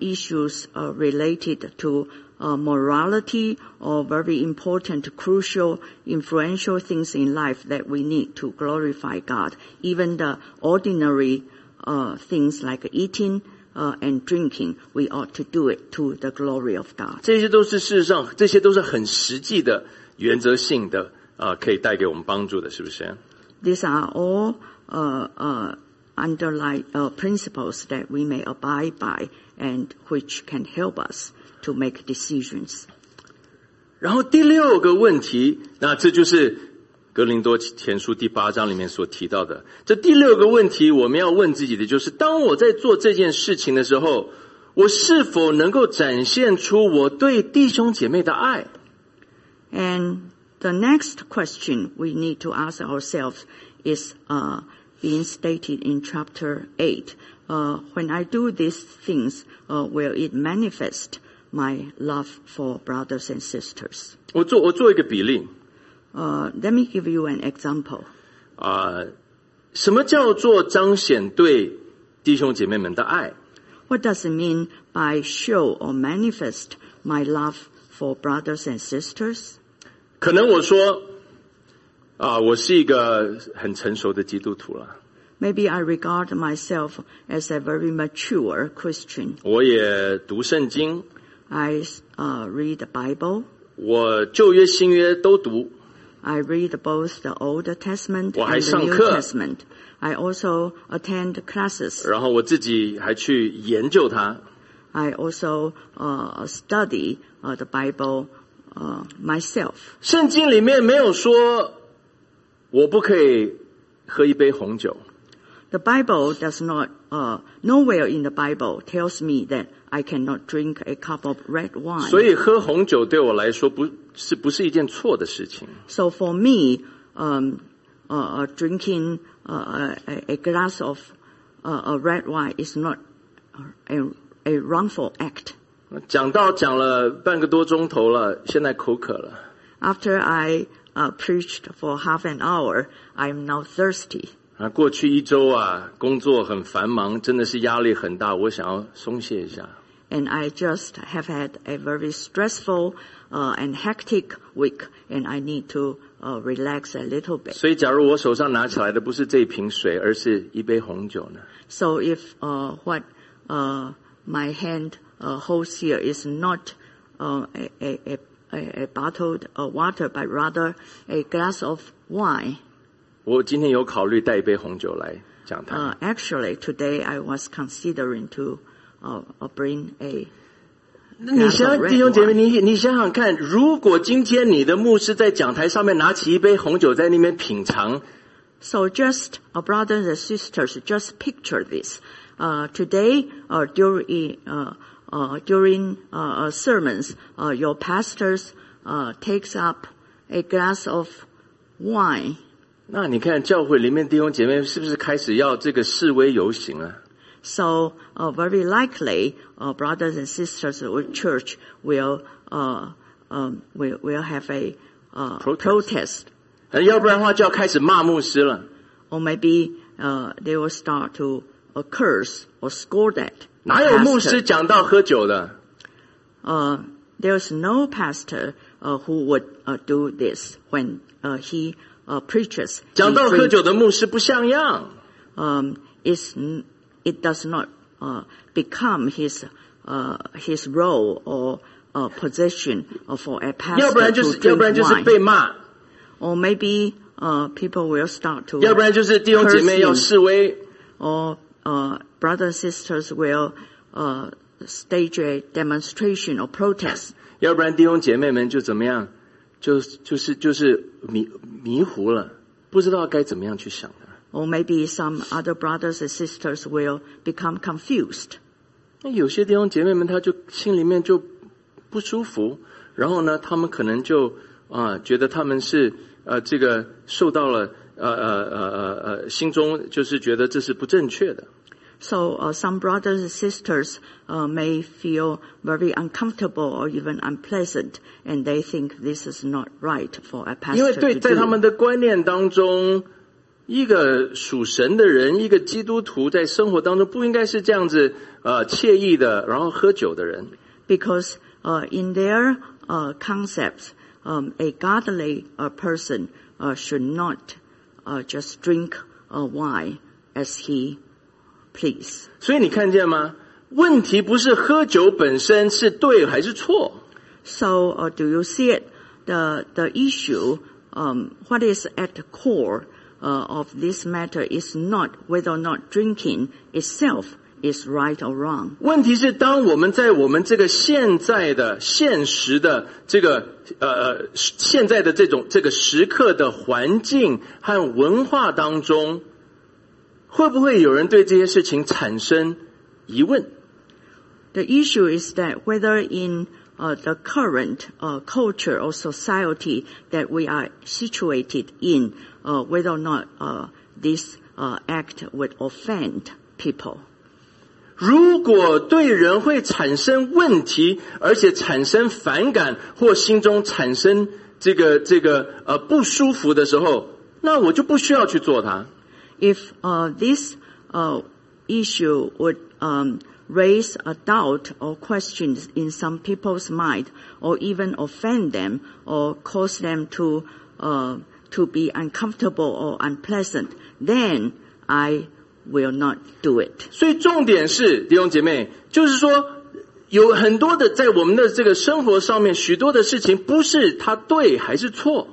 B: issues related to uh, morality or very important, crucial, influential things in life that we need to glorify God. Even the ordinary uh, things like eating uh, and drinking, we ought to do it to the glory of God.
A: 这些都是事实上，这些都是很实际的、原则性的啊、可以带给我们帮助的，是不是？
B: These are all uh, uh, underlying uh, principles that we may abide by and which can help us to make decisions.
A: 然后第六个问题，那这就是 哥林多前书第八章里面所提到的。这第六个问题，我们要问自己的就是：当我在做这件事情的时候，我是否能够展现出我对弟兄姐妹的爱？
B: And the next question we need to ask ourselves is uh, being stated in chapter 8. Uh, when I do these things, uh, will it manifest my love for brothers and sisters?
A: 我做我做一个比例
B: Uh, let me give you an example.
A: 啊、什么叫做彰显对弟兄姐妹们的爱？
B: What does it mean by show or manifest my love for brothers and sisters?
A: 可能我说啊、我是一个很成熟的基督徒了，
B: Maybe I regard myself as a very mature Christian.
A: 我也读圣经，
B: I uh, read the Bible.
A: 我旧约新约都读
B: ，I read both the Old Testament
A: 我还
B: and the
A: 上
B: New
A: 课。
B: Testament. I also attend classes.
A: 然后我自己还去研究它。
B: I also uh, study uh, the Bible uh, myself.
A: 圣经里面没有说我不可以喝一杯红酒，
B: The Bible does not, uh, nowhere in the Bible tells me that I cannot drink a cup of red wine.
A: 所以喝红酒对我来说不是不是一件错的事情。
B: So for me, um, uh, uh, drinking uh, a, a glass of uh, a red wine is not a, a wrongful act.
A: 讲到讲了半个多钟头了，现在口渴了。
B: After I uh, preached for half an hour, I'm now thirsty.
A: 啊，过去一周啊，工作很繁忙，真的是压力很大，我想要松懈一下。
B: And I just have had a very stressful uh, and hectic week, and I need to uh, relax a little bit.
A: 所以，假如我手上拿起来的不是这一瓶水，而是一杯红酒呢？
B: So if uh, what uh, my hand uh, holds here is not uh, a, a, a, a bottled uh, water, but rather a glass of wine,
A: 我今天有考虑带一杯红酒来讲坛。
B: uh, actually today I was considering to uh, uh, bring a
A: 那你想
B: glass of
A: 想，
B: red
A: 弟兄姐妹，
B: wine.
A: 你你想想看，如果今天你的牧师在讲台上面拿起一杯红酒在那边品尝，
B: So just, uh, brothers and sisters, just picture this. Uh, today, uh, during, uh, uh, during, uh, uh, sermons, uh, your pastors, uh, takes up a glass of wine.
A: 那你看教会里面弟兄姐妹是不是开始要这个示威游行啊
B: ？So, uh, very likely, uh, brothers and sisters of church will, uh, um, will, will have a, uh,
A: Protest. 呃要不然的话就要开始骂牧师了。
B: Or maybe, uh, they will start to uh, curse or scold that.
A: 哪有牧师讲到喝酒的
B: ？uh, there's no pastor uh, who would uh, do this when uh, he uh, preaches.
A: 讲
B: He
A: 到喝
B: drinks,
A: 酒的牧师不像样。
B: um, it's, n- it does not uh, become his uh, his role or uh, position uh, for a
A: 要不然
B: pastor
A: 就
B: to
A: 是，要不然
B: drink
A: 就是
B: wine.
A: 被骂，
B: Or maybe uh, people will start to,
A: 要不然就是弟兄姐妹要示威。
B: or uh, brothers and sisters will uh, stage a demonstration or protest.
A: 要不然弟兄姐妹们就怎么样， 就就是就是迷迷糊了，不知道该怎么样去想的。
B: Or maybe some other brothers and sisters will become confused.
A: 那有些弟兄姐妹们，他就心里面就不舒服，然后呢，他们可能就啊、觉得他们是呃这个受到了呃呃呃呃呃心中就是觉得这是不正确的。
B: So uh, some brothers and sisters uh, may feel very uncomfortable or even unpleasant, and they think this is not right for a
A: 因为
B: pastor
A: 对
B: to
A: 在他
B: do.
A: 们的观念当中，一个属神的人，一个基督徒在生活当中不应该是这样子呃惬意的，然后喝酒的人。
B: Because uh, in their uh, concepts, um, a godly uh, person uh, should not uh, just drink uh, wine as he please.
A: 所以你看见吗？问题不是喝酒本身是对还是错，
B: So uh, do you see it? The the issue, um, what is at the core uh, of this matter is not whether or not drinking itself is right or wrong.
A: 问题是，当我们在我们这个现在的现实的这个呃现在的这种这个时刻的环境和文化当中， 会不会有人对这些事情产生疑问？
B: The issue is that whether in uh, the current uh, culture or society that we are situated in, uh, whether or not uh, this uh, act would offend people.
A: 如果对人会产生问题，而且产生反感或心中产生这个这个呃不舒服的时候，那我就不需要去做它。
B: If uh, this uh, issue would um, raise a doubt or questions in some people's mind, or even offend them, or cause them to uh, to be uncomfortable or unpleasant, then I will not do it.
A: 所以重点是弟兄姐妹，就是说有很多的在我们的这个生活上面，许多的事情不是它对还是错，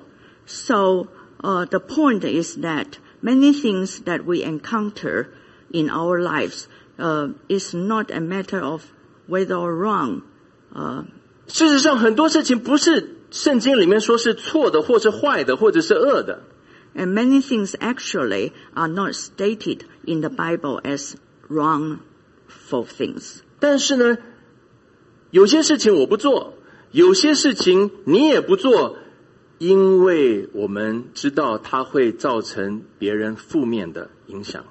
B: So uh, the point is that many things that we encounter in our lives uh, is not a matter of whether or wrong. Uh,
A: 事实上很多事情不是圣经里面说是错的，或是坏的，或者是恶的。
B: and many things actually are not stated in the Bible as wrongful things.
A: 但是呢，有些事情我不做，有些事情你也不做， 因为我们知道它会造成别人负面的影响。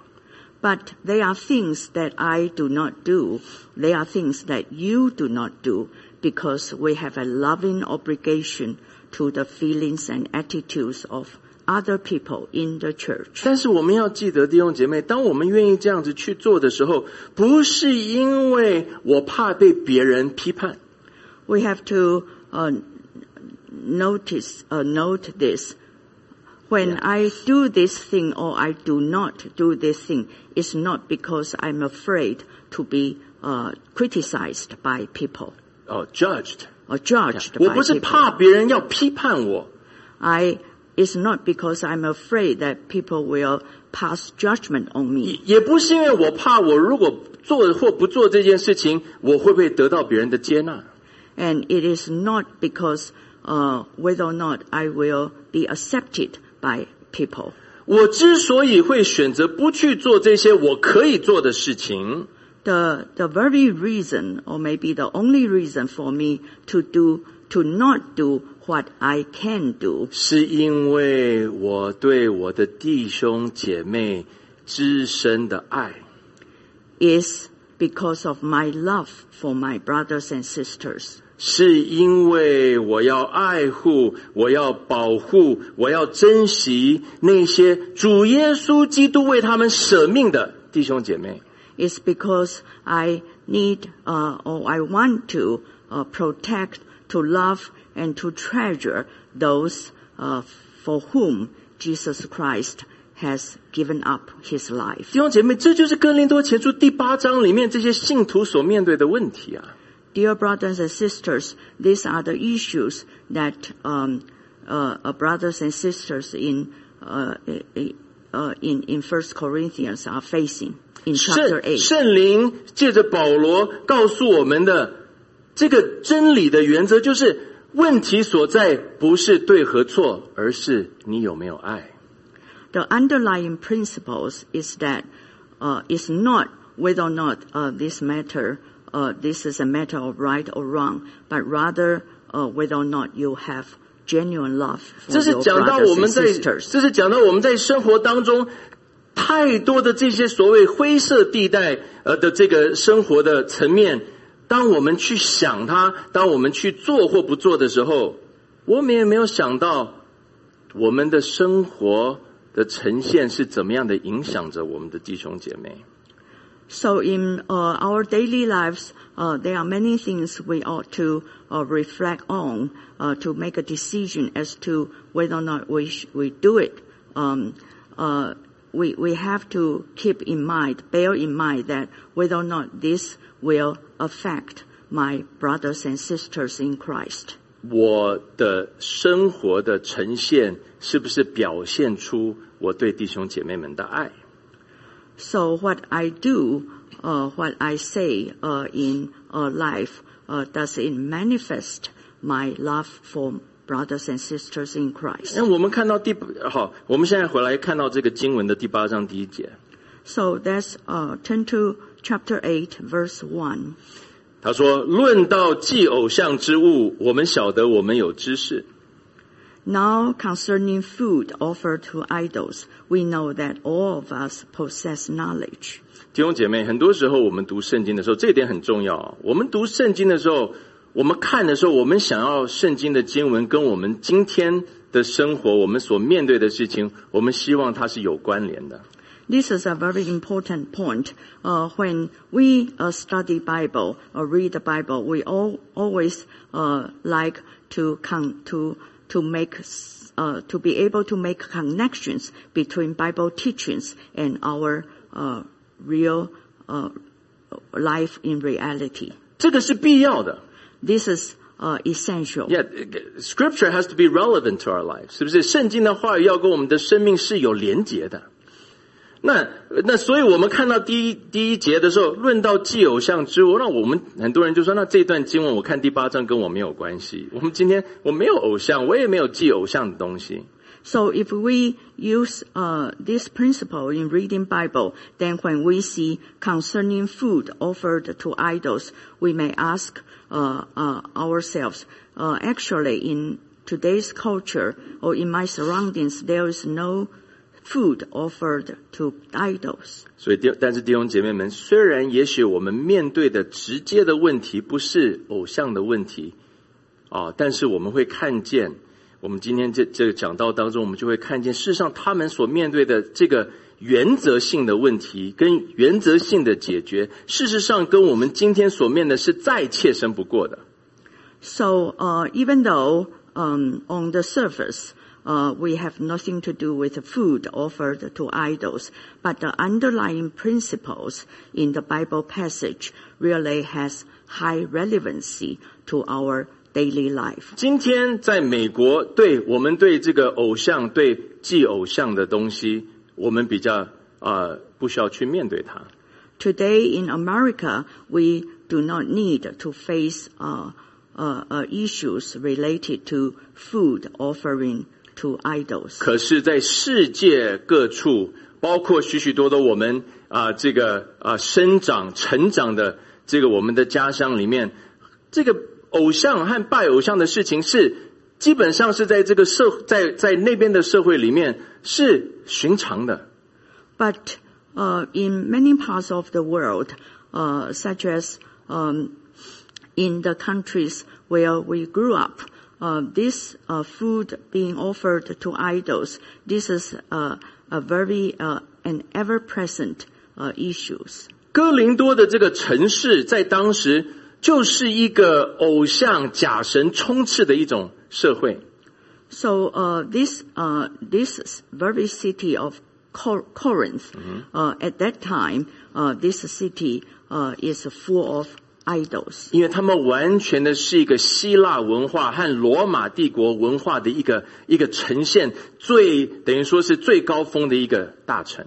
B: But there are things that I do not do. There are things that you do not do because we have a loving obligation to the feelings and attitudes of other people in the church.
A: 但是我们要记得，弟兄姐妹，当我们愿意这样子去做的时候，不是因为我怕被别人批判，
B: We have to uh, notice, uh, note this. When I do this thing or I do not do this thing, it's not because I'm afraid to be uh, criticized by people
A: 哦、j u d g e d
B: or judged
A: 我
B: by
A: 不是
B: people.
A: 怕别人要批判我，
B: I it's not because I'm afraid that people will pass judgment on me.
A: 也也不是因为我怕我如果做或不做这件事情，我会不会得到别人的接纳？
B: And it is not because uh, whether or not I will be accepted by people.
A: 我之所以会选择不去做这些我可以做的事情，
B: The the very reason, or maybe the only reason for me to do to not do what I can do,
A: 是因为我对我的弟兄姐妹至深的爱。
B: is because of my love for my brothers and sisters.
A: 是因为我要爱护，我要保护，我要珍惜那些主耶稣基督为他们舍命的弟兄姐妹。
B: It's because I need uh, or I want to uh, protect, to love, and to treasure those uh, for whom Jesus Christ has given up his life.
A: 弟兄姐妹，这就是哥林多前书第八章里面这些信徒所面对的问题啊！
B: Dear brothers and sisters, these are the issues that um, uh, uh, brothers and sisters in uh, uh, in in First Corinthians are facing in chapter
A: 圣
B: eight.
A: 圣灵借着保罗告诉我们的这个真理的原则，就是问题所在不是对和错，而是你有没有爱。
B: The underlying principles is that uh, it's not whether or not uh, this matter uh, this is a matter of right or wrong, but rather uh, whether or not you have genuine love for
A: 这是
B: your
A: 讲到
B: brothers
A: 我们
B: and
A: 在
B: ，sisters.
A: 这是讲到我们在生活当中太多的这些所谓灰色地带呃的这个生活的层面，当我们去想它，当我们去做或不做的时候，我们也没有想到我们的生活的呈现是怎么样的影响着我们的弟兄姐妹。
B: So in uh, our daily lives, uh, there are many things we ought to uh, reflect on uh, to make a decision as to whether or not we sh- we do it. Um, uh, we we have to keep in mind, bear in mind that whether or not this will affect my brothers and sisters in Christ.
A: 我的生活的呈现是不是表现出我对弟兄姐妹们的爱？
B: So what I do, uh, what I say uh, in uh, life, uh, does it manifest my love for brothers and sisters in Christ?
A: 那我们看到第好，我们现在回来看到这个经文的第八章第一节，
B: So that's uh, turn to chapter eight, verse one.
A: 他说：“论到祭偶像之物，我们晓得我们有知识。
B: Now concerning food offered to idols, we know that all of us possess knowledge.
A: 弟兄姐妹，很多时候我们读圣经的时候，这一点很重要啊。我们读圣经的时候，我们看的时候，我们想要圣经的经文跟我们今天的生活，我们所面对的事情，我们希望它是有关联的。
B: This is a very important point. Uh, when we uh, study Bible or read the Bible, we all always uh, like to con- to to make s- uh, to be able to make connections between Bible teachings and our uh, real uh, life in reality.
A: 这个是必要的。
B: This is uh, essential.
A: Yeah, Scripture has to be relevant to our life，是不是？圣经的话语要跟我们的生命是有连结的。 那那，所以我们看到第一第一节的时候，论到祭偶像之物，那我们很多人就说，那这段经文我看第八章跟我没有关系。我们今天我没有偶像，我也没有祭偶像的东西。
B: So if we use uh, this principle in reading Bible, then when we see concerning food offered to idols, we may ask uh, uh, ourselves, uh, actually in today's culture or in my surroundings, there is no food offered to idols.
A: 所以弟，但是弟兄姐妹们，虽然也许我们面对的直接的问题不是偶像的问题，啊，但是我们会看见，我们今天这这个讲道当中，我们就会看见，事实上他们所面对的这个原则性的问题跟原则性的解决，事实上跟我们今天所面的是再切身不过的。
B: So uh, even though um, on the surface uh, we have nothing to do with the food offered to idols, but the underlying principles in the Bible passage really has high relevancy to our daily life.
A: 今天在美国，对我们对这个偶像、对祭偶像的东西，我们比较呃不需要去面对它。
B: Today in America, we do not need to face uh, uh, uh, issues related to food offering to idols.
A: 可是，在世界各处，包括许许多多我们啊、这个啊、生长、成长的这个我们的家乡里面，这个偶像和拜偶像的事情是基本上是在这个社在在那边的社会里面是寻常的。
B: But uh, in many parts of the world, uh, such as um, in the countries where we grew up, uh, this uh, food being offered to idols, this is uh, a very uh, an ever-present uh, issues.
A: 哥林多的这个城市在当时就是一个偶像假神充斥的一种社会。
B: So uh, this uh, this very city of Cor- Corinth, uh, at that time, uh, this city uh, is full of idols.
A: 因为他们完全的是一个希腊文化和罗马帝国文化的一个一个呈现，最等于说是最高峰的一个大城。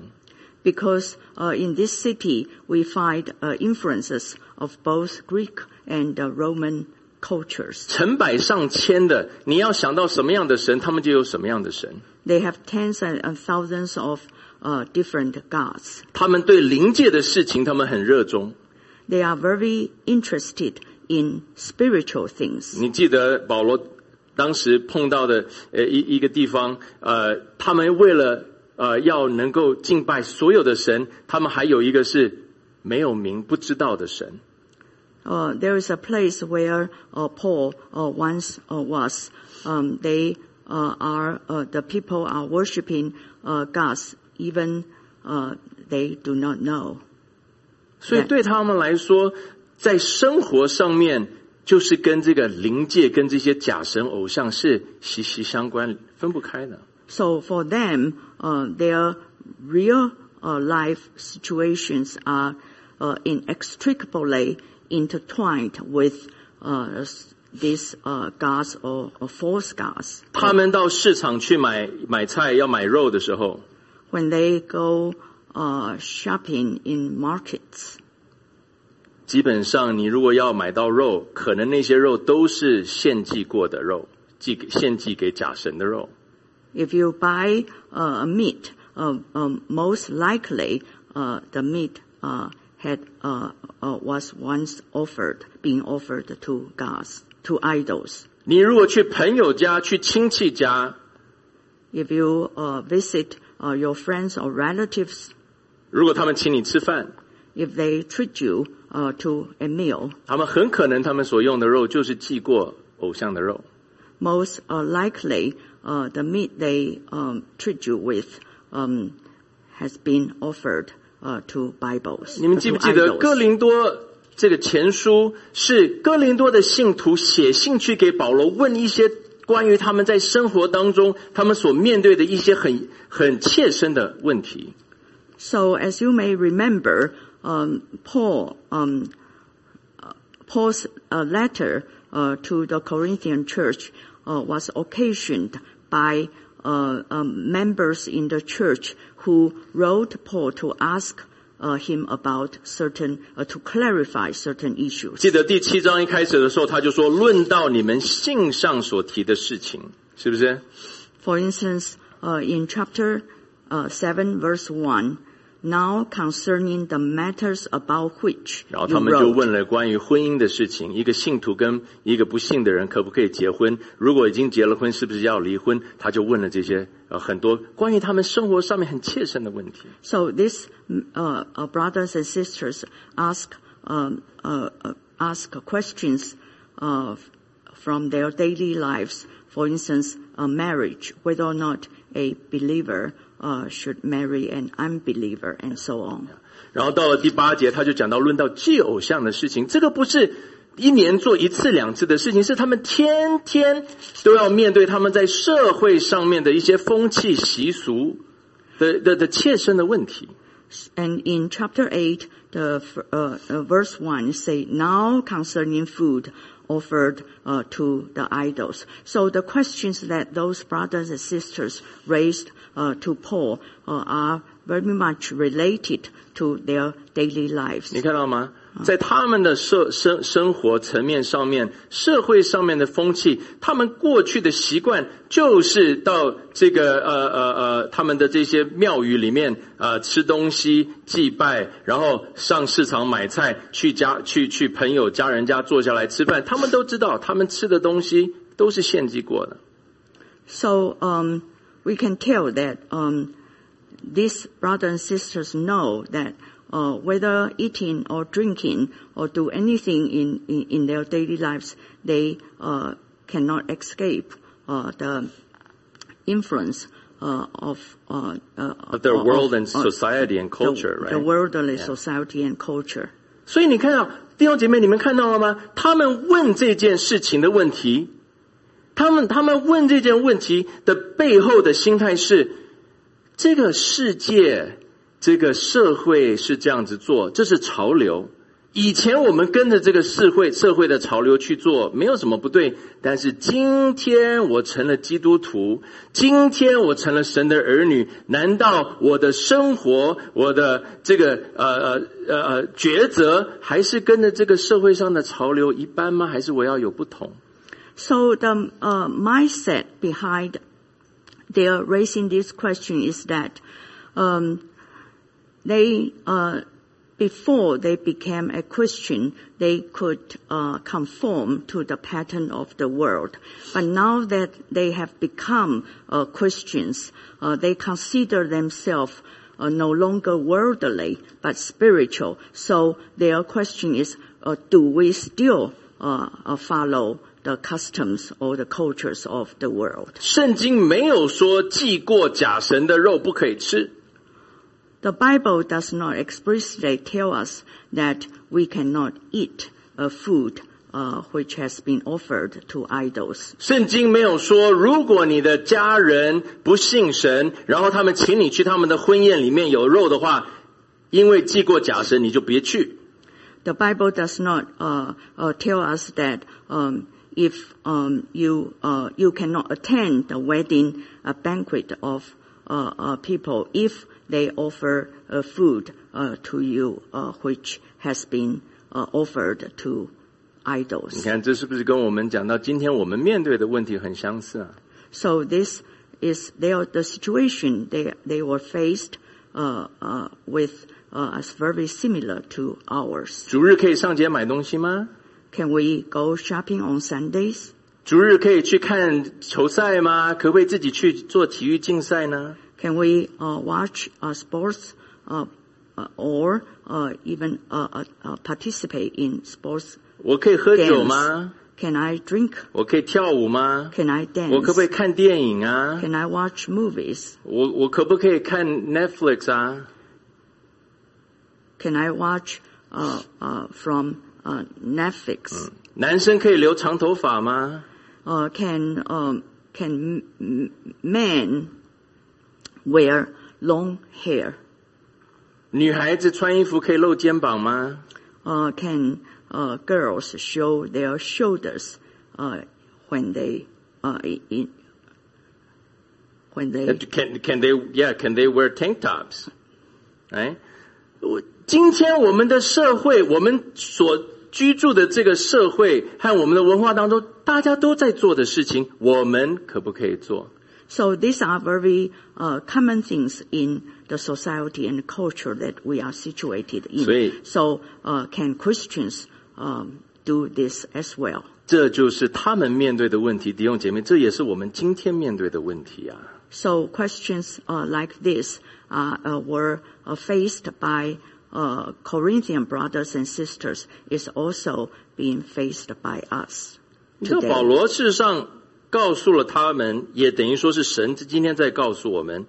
B: Because uh, in this city we find uh, influences of both Greek and uh, Roman cultures.
A: 成百上千的，你要想到什么样的神，他们就有什么样的神。
B: They have tens and, and thousands of uh, different gods.
A: 他们对灵界的事情，他们很热衷。
B: They are very interested in spiritual things.
A: 你记得保罗当时碰到的呃一一个地方，呃，他们为了呃要能够敬拜所有的神，他们还有一个是没有名不知道的神。
B: Uh, there is a place where uh, Paul uh, once uh, was. Um, they uh, are uh, the people are worshiping uh, gods, even uh, they do not know.
A: 所以对他们来说，在生活上面，就是跟这个灵界、跟这些假神偶像是息息相关、分不开的。
B: So for them, uh, their real uh, life situations are uh, inextricably intertwined with uh, these uh, gods or, or false gods.
A: 他们到市场去买买菜要买肉的时候
B: ，When they go uh, shopping in markets.
A: 基本上，你如果要买到肉，可能那些肉都是献祭过的肉，祭给献祭给假神的肉。
B: If you buy uh, a meat, uh, um, most likely uh, the meat uh, had uh, uh, was once offered, being offered to gods, to idols.
A: 你如果去朋友家、去亲戚家，
B: If you uh, visit uh, your friends or relatives,
A: 如果他们请你吃饭
B: ，if they treat you uh, to a meal,
A: 他们很可能他们所用的肉就是祭过偶像的肉。
B: most uh, likely uh, the meat they um, treat you with um, has been offered uh, to Bibles.
A: 你们记不记得哥林多这个前书是哥林多的信徒写信去给保罗，问一些关于他们在生活当中他们所面对的一些很很切身的问题。
B: So as you may remember, um, Paul, um, uh, Paul's uh, letter uh, to the Corinthian church uh, was occasioned by uh, um, members in the church who wrote Paul to ask uh, him about certain, uh, to clarify certain issues.
A: 记得第七章一开始的时候，他就说论到你们信上所提的事情，是不是？
B: For instance, uh, in chapter uh, 7 verse 1, now concerning the matters about which
A: 然后
B: you
A: 他们就
B: wrote,
A: 问了关于婚姻的事情，一个信徒跟一个不信的人可不可以结婚？如果已经结了婚，是不是要离婚？他就问了这些呃很多关于他们生活上面很切身的问题。
B: So these uh, uh, brothers and sisters ask um, uh, uh, ask questions uh, from their daily lives. For instance, a marriage, whether or not a believer uh, should marry an unbeliever, and so on.
A: 然后到了第八节，他就讲到论到祭偶像的事情，这个不是一年做一次两次的事情，是他们天天都要面对他们在社会上面的一些风气习俗的的的切身的问题。
B: And in chapter 8, the uh, uh, verse 1 say, now concerning food offered uh, to the idols. So the questions that those brothers and sisters raised uh, to Paul uh, are very much related to their daily lives.
A: 你看到吗？在他们的社生生活层面上面，社会上面的风气，他们过去的习惯就是到这个呃呃呃他们的这些庙宇里面呃吃东西祭拜，然后上市场买菜，去家去去朋友家人家坐下来吃饭，他们都知道他们吃的东西都是献祭过的。
B: So um, we can tell that um, these brothers and sisters know that uh, whether eating or drinking or do anything in, in, in their daily lives, they uh, cannot escape uh, the influence uh, of uh, uh,
A: Of the world and
B: uh,
A: society and culture,
B: the,
A: right?
B: the worldly
A: Yeah.
B: society and culture.
A: 所以你看到弟兄姐妹，你们看到了吗？他们问这件事情的问题， 他们他们问这件问题的背后的心态是：这个世界、这个社会是这样子做，这是潮流。以前我们跟着这个社会社会的潮流去做，没有什么不对。但是今天我成了基督徒，今天我成了神的儿女，难道我的生活、我的这个呃呃呃呃抉择，还是跟着这个社会上的潮流一般吗？还是我要有不同？
B: So the uh, mindset behind their raising this question is that um, they, uh, before they became a Christian, they could uh, conform to the pattern of the world. But now that they have become uh, Christians, uh, they consider themselves uh, no longer worldly but spiritual. So their question is, uh, do we still uh, follow the customs or the cultures of the world?
A: 圣经没有说祭过假神的肉不可以吃，
B: The Bible does not explicitly tell us that we cannot eat a food uh, which has been offered to idols.
A: 圣经没有说，如果你的家人不信神，然后他们请你去他们的婚宴里面有肉的话，因为祭过假神，你就别去。
B: The Bible does not uh, uh, tell us that um, if um, you uh, you cannot attend the wedding uh, banquet of uh, uh, people if they offer uh, food uh, to you, uh, which has been uh, offered to
A: 你
B: idols.
A: 看，这是不是跟我们讲到今天我们面对的问题很相似啊？
B: So this is their, the situation they, they were faced uh, uh, with uh, is very similar to ours.
A: 主日可以上街买东西吗？
B: Can we go shopping on Sundays?
A: 主日可以去看球赛吗？可不可以自己去做体育竞赛呢？
B: Can we uh, watch uh, sports uh, uh, or uh, even uh, uh, uh, participate in sports?
A: 我可以喝酒吗？
B: Can I drink?
A: 我可以跳舞吗？
B: Can I
A: 我可不可以
B: dance?
A: 看电影啊？
B: Can I watch movies?
A: 我我可不可以看 Netflix 啊？
B: Can I watch uh, uh, from uh, Netflix?
A: 男生可以留长头发吗？
B: Uh, can um, can m- m- men wear long hair?
A: 女孩子穿衣服可以露肩膀吗？
B: Uh, can uh, girls show their shoulders uh, when they uh, in, when they
A: Can can they yeah can they wear tank tops？哎，我今天我们的社会，我们所 居住的这个社会和我们的文化当中，大家都在做的事情，我们可不可以做？
B: So these are very uh, common things in the society and culture that we are situated in.
A: 所以-
B: so uh, can Christians um, do this as well?
A: 这就是他们面对的问题，弟兄姐妹，这也是我们今天面对的问题啊。
B: So questions uh, like this uh, uh, were uh, faced by uh, Corinthian brothers and sisters is also being faced by us
A: 你知道
B: today.
A: 保罗事实上告诉了他们，也等于说是神今天在告诉我们，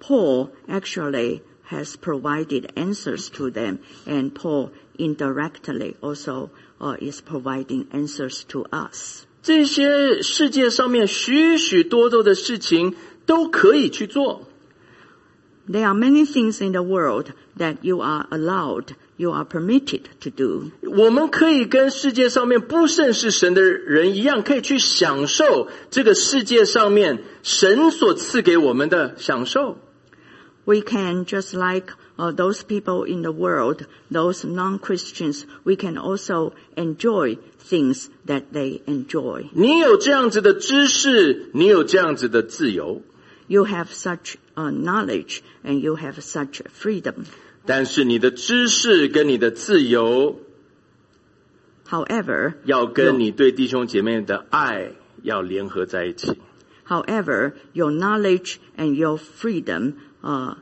B: Paul actually has provided answers to them, and Paul indirectly also uh, is providing answers to us.
A: 这些世界上面许许多多的事情都可以去做。
B: There are many things in the world that you are allowed, you are permitted to do.
A: 我们可以跟世界上面不认识神的人一样，可以去享受这个世界上面神所赐给我们的享受。
B: We can, just like uh, those people in the world, those non-Christians, we can also enjoy things that they enjoy.
A: 你有这样子的知识，你有这样子的自由，
B: You have such uh, knowledge and you have such freedom.
A: 但是你的知识跟你的自由，
B: However,
A: 要跟你对弟兄姐妹的爱要联合在一起。
B: however, your knowledge and your freedom uh,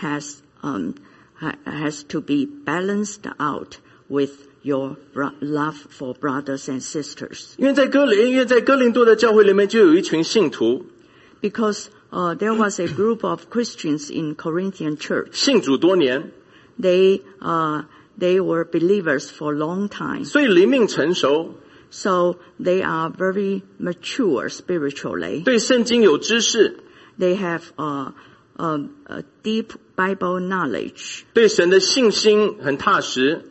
B: has um, ha- has to be balanced out with your bro- love for brothers and sisters.
A: 因为在哥林，因为在哥林多的教会里面就有一群信徒，
B: Because uh, there was a group of Christians in Corinthian church.
A: 信主多年，
B: They uh, they were believers for a long time,
A: 所以灵命成熟，
B: so they are very mature spiritually.
A: 对圣经有知识，
B: They have uh, um, a deep Bible knowledge.
A: 对神的信心很踏实，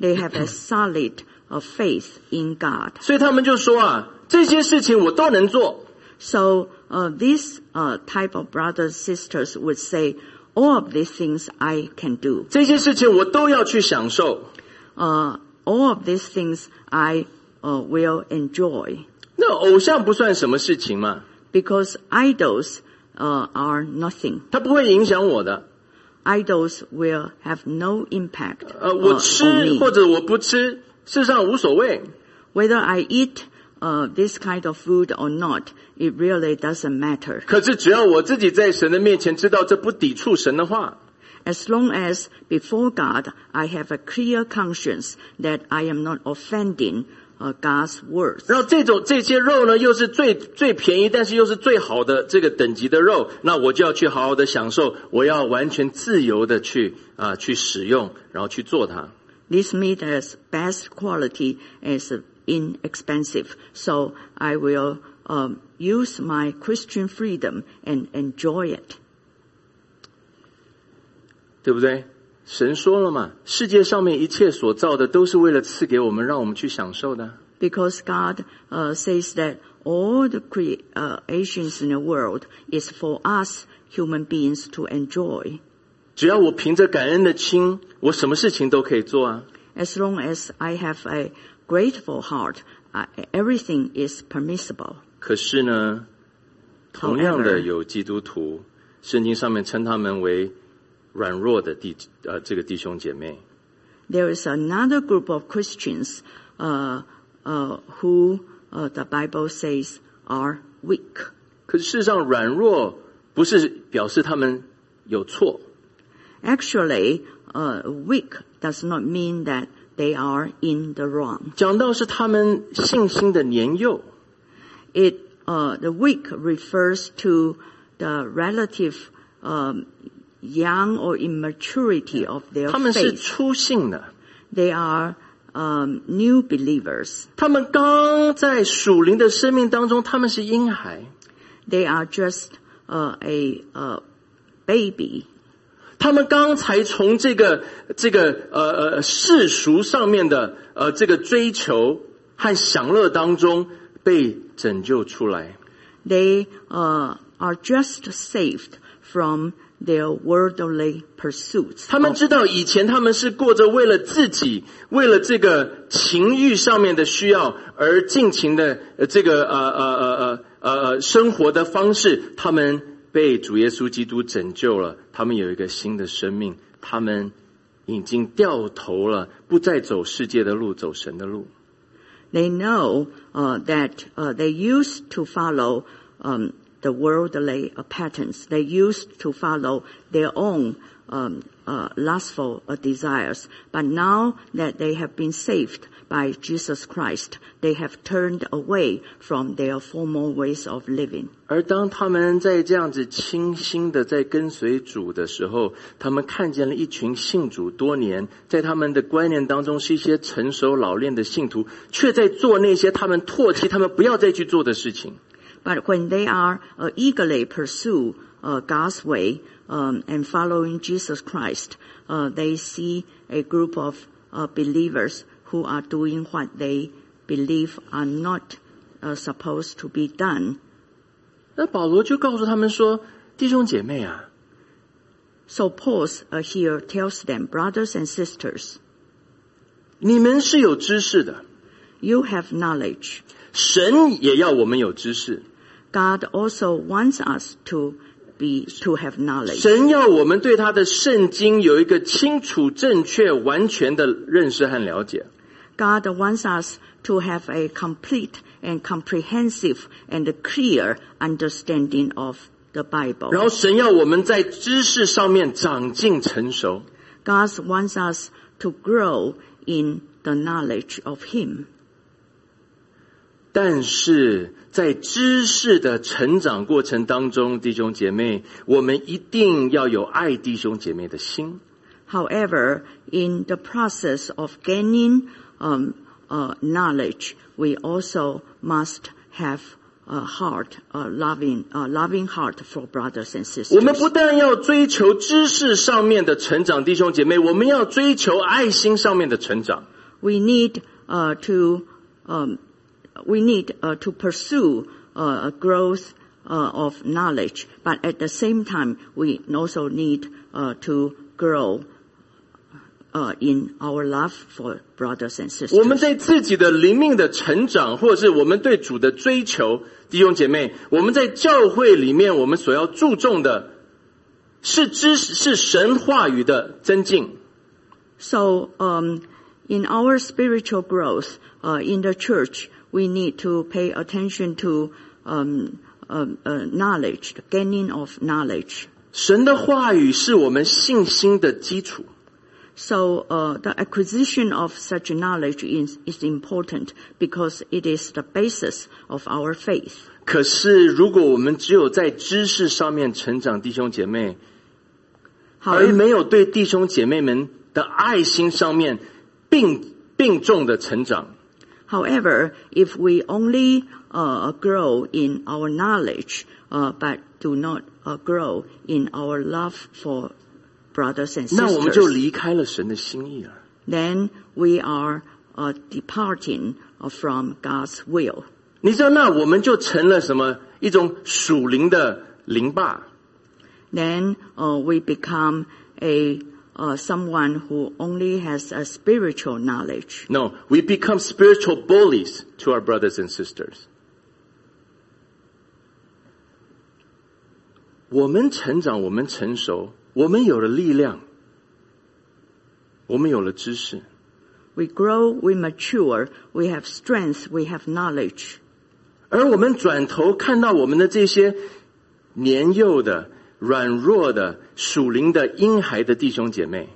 B: They have a solid uh, faith in God.
A: 所以他们就说啊，这些事情我都能做。
B: So uh, these uh, type of brothers sisters would say, all of these things I can do.
A: 这些事情我都要去享受。
B: Uh, all of these things I uh, will enjoy
A: 那偶像不算什么事情嘛，
B: because idols uh, are nothing.
A: 它不会影响我的。
B: Idols will have no impact
A: 呃，
B: uh,
A: 我
B: on
A: 吃
B: me.
A: 或者我不吃，事实上无所谓。
B: Whether I eat uh, this kind of food or not, it really doesn't matter.
A: 可是只要我自己在神的面前知道这不抵触神的话，
B: As long as before God I have a clear conscience that I am not offending uh, God's words.
A: 然后这种这些肉呢，又是最最便宜，但是又是最好的这个等级的肉，那我就要去好好的享受，我要完全自由的去啊、去使用，然后去做它。
B: This meat is best quality is inexpensive, so I will um, use my Christian freedom and enjoy it.
A: 对不对？神说了嘛，世界上面一切所造的都是为了赐给我们，让我们去享受的。
B: Because God uh, says that all the creations in the world is for us human beings to enjoy.
A: 只要我凭着感恩的心，我什么事情都可以做啊。
B: As long as I have a grateful heart, I, everything is permissible.
A: 可是呢，同样的
B: However
A: 有基督徒，圣经上面称他们为软弱的弟呃这个弟兄姐妹。
B: There is another group of Christians uh, uh, who uh, the Bible says are weak.
A: 可是事实上，软弱不是表示他们有错，
B: Actually, uh, weak does not mean that they are in the wrong.
A: 讲到是他们信心的年幼。
B: It uh, the weak refers to the relative um, young or immaturity of their
A: 他们是
B: faith.
A: 初信的，
B: They are um, new believers.
A: 他们刚在属灵的生命当中，他们是婴孩，
B: They are just uh, a uh, baby.
A: 他们刚才从这个这个呃呃世俗上面的呃这个追求和享乐当中被拯救出来。
B: They uh, are just saved from their worldly pursuits.
A: 他们知道以前他们是过着为了自己、为了这个情欲上面的需要而尽情的呃这个呃呃呃呃呃生活的方式，他们被主耶稣基督拯救了，他们有一个新的生命，他们已经掉头了，不再走世界的路，走神的路。
B: They know uh, that uh, they used to follow um, the worldly uh, patterns. They used to follow their own um, uh, lustful uh, desires. But now that they have been saved by Jesus Christ, they have turned away from their former ways of living.
A: 而当他们在这样子清新的在跟随主的时候，他们看见了一群信主多年，在他们的观念当中是一些成熟老练的信徒，却在做那些他们唾弃、他们不要再去做的事情。
B: But when they are uh, eagerly pursue uh, God's way um, and following Jesus Christ, uh, they see a group of uh, believers who are doing what they believe are not uh, supposed to be done.
A: 那保罗就告诉他们说：“弟兄姐妹啊，
B: So Paul uh, here tells them, brothers and sisters,
A: 你们是有知识的，
B: you have knowledge.
A: 神也要我们有知识，
B: God also wants us to be to have knowledge.
A: 神要我们对他的圣经有一个清楚、正确、完全的认识和了解。”
B: God wants us to have a complete and comprehensive and clear understanding of the Bible.
A: 然后神要我们在知识上面长进成熟。
B: God wants us to grow in the knowledge of Him.
A: 但是在知识的成长过程当中，弟兄姐妹，我们一定要有爱弟兄姐妹的心。
B: However, in the process of gaining um, uh, knowledge, we also must have a heart, a loving, a loving heart for brothers and
A: 我们
B: sisters.
A: 不但要追求知识上面的成长，弟兄姐妹，我们要追求爱心上面的成长。
B: we need uh, to um, we need uh, to pursue uh, a growth uh, of knowledge, but at the same time, we also need uh, to grow uh, in our love for brothers and
A: 我们
B: sisters.
A: 在自己的灵命的成长，或者是我们对主的追求，弟兄姐妹，我们在教会里面，我们所要注重的是知识，是神话语的增进。
B: So, um, in our spiritual growth uh, in the church, we need to pay attention to um, um, uh, knowledge, the gaining of knowledge.
A: 神的话语是我们信心的基础。
B: So uh, the acquisition of such knowledge is, is important because it is the basis of our faith.
A: 可是，如果我们只有在知识上面成长，弟兄姐妹，而
B: However,
A: 没有对弟兄姐妹们的爱心上面并并重的成长，
B: however, if we only uh, grow in our knowledge uh, but do not uh, grow in our love for brothers and
A: 那我们就
B: sisters,
A: 离开了神的心意了。
B: then we are uh, departing uh, from God's will.
A: 你知道，那我们就成了什么一种属灵的灵霸。
B: then uh, we become a uh, someone who only has a spiritual knowledge.
A: No, we become spiritual bullies to our brothers and sisters. 我们成长，我们成熟， 我们有了力量，我们有了知识，
B: We grow, we mature, we have strength, we have knowledge.
A: 而我们转头看到我们的这些年幼的、软弱的、属灵的婴孩的弟兄姐妹，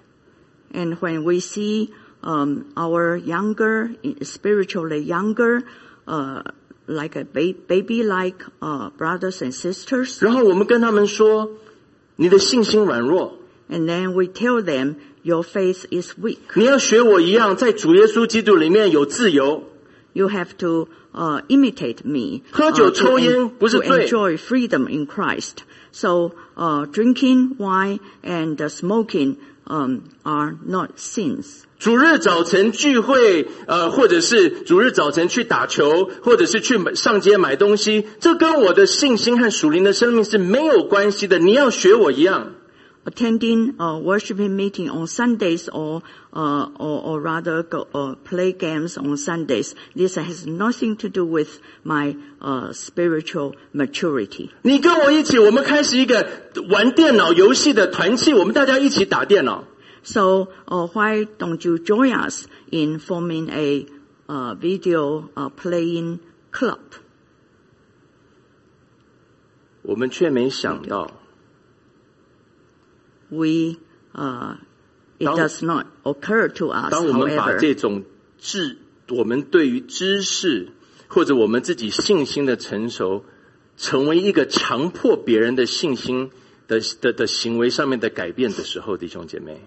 B: And when we see um, our younger, spiritually younger, uh, like a ba- baby-like uh, brothers and sisters,
A: 然后我们跟他们说：“ 你的信心软弱，
B: and then we tell them, your faith is weak.
A: 你要学我一样，在主耶稣基督里面有自由。
B: You have to uh, imitate me
A: 喝酒
B: uh, to,
A: 抽烟不是
B: to
A: 罪。
B: enjoy freedom in Christ. So uh, drinking wine and uh, smoking 嗯 are not sins.
A: 主日早晨聚会，呃，或者是主日早晨去打球，或者是去上街买东西，这跟我的信心和属灵的生命是没有关系的。你要学我一样。
B: attending a worshiping meeting on Sundays or, uh, or, or rather go, uh, play games on Sundays. This has nothing to do with my uh, spiritual maturity.
A: 你跟我一起，我们开始一个玩电脑游戏的团契，我们大家一起打电脑。
B: So uh, why don't you join us in forming a uh, video uh, playing club?
A: 我们却没想到，
B: We uh, it
A: 当-
B: does not occur to us,
A: 当我们把
B: however,
A: 这种知，我们对于知识或者我们自己信心的成熟，成为一个强迫别人的信心的的的行为上面的改变的时候，弟兄姐妹，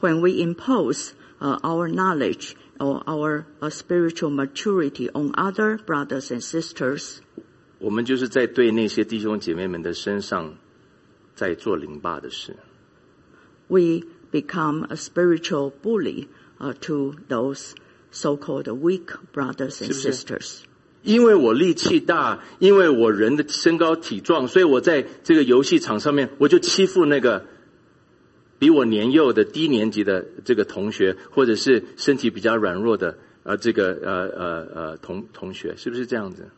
B: when we impose uh, our knowledge or our uh, spiritual maturity on other brothers and sisters,
A: 我们就是在对那些弟兄姐妹们的身上，在做凌霸的事。
B: we become a spiritual bully uh, to those so-called weak brothers and
A: 是不是？
B: sisters.
A: 因为我力气大，因为我人的身高体壮，所以我在这个游戏场上面，我就欺负那个比我年幼的低年级的这个同学，或者是身体比较软弱的呃这个呃呃呃同同学，是不是这样子？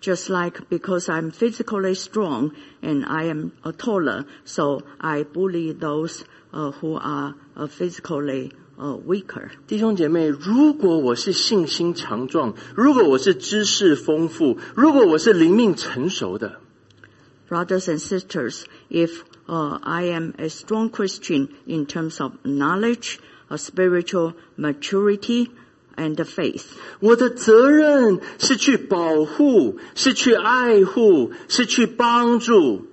B: Just like because I'm physically strong and I am uh, taller, so I bully those uh, who are uh, physically uh, weaker.
A: 弟兄姐妹，如果我是信心强壮，如果我是知识丰富，如果我是灵命成熟的，
B: Brothers and sisters, if uh, I am a strong Christian in terms of knowledge, uh, spiritual maturity, and faith,
A: 我的责任是去保护，是去爱护，是去帮助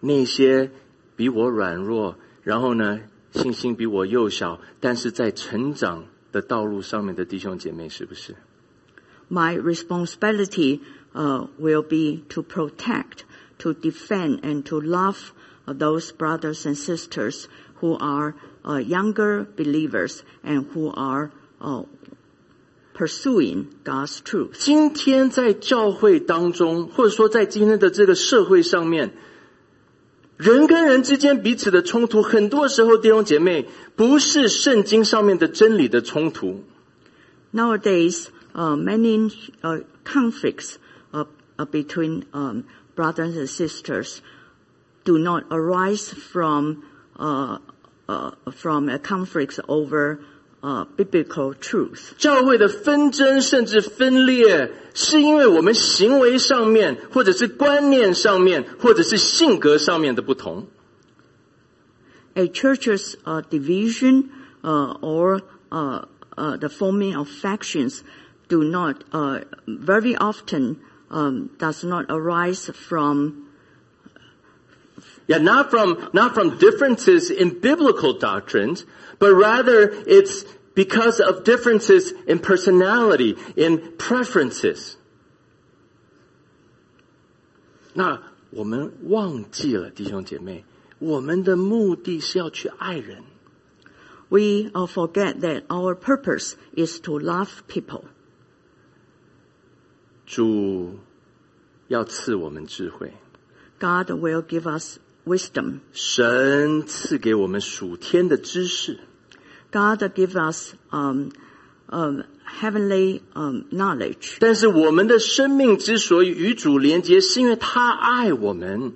A: 那些比我软弱，然后呢信心比我幼小，但是在成长的道路上面的弟兄姐妹，是不是？
B: my responsibility uh, will be to protect, to defend, and to love uh, those brothers and sisters who are uh, younger believers and who are uh, pursuing God's truth.
A: 今天在教会当中，或者说在今天的这个社会上面，人跟人之间彼此的冲突，很多时候弟兄姐妹不是圣经上面的真理的冲突，
B: Nowadays, uh, many uh, conflicts uh, uh, between um, brothers and sisters do not arise from uh, uh, from a conflict over uh, biblical truth.
A: 教会的纷争甚至分裂，是因为我们行为上面，或者是观念上面，或者是性格上面的不同。
B: A church's uh, division uh, or uh, uh, the forming of factions do not uh, very often um, does not arise from
A: Yeah, not from not from differences in biblical doctrines, but rather it's because of differences in personality, in preferences. 那我们忘记了，弟兄姐妹，我们的目的是要去爱人。
B: we uh, forget that our purpose is to love people.
A: 主要赐我们智慧，
B: God will give us wisdom.
A: 神赐给我们属天的知识。
B: God give us um, um, heavenly um, knowledge.
A: 但是我们的生命之所以与主连接，是因为他爱我们。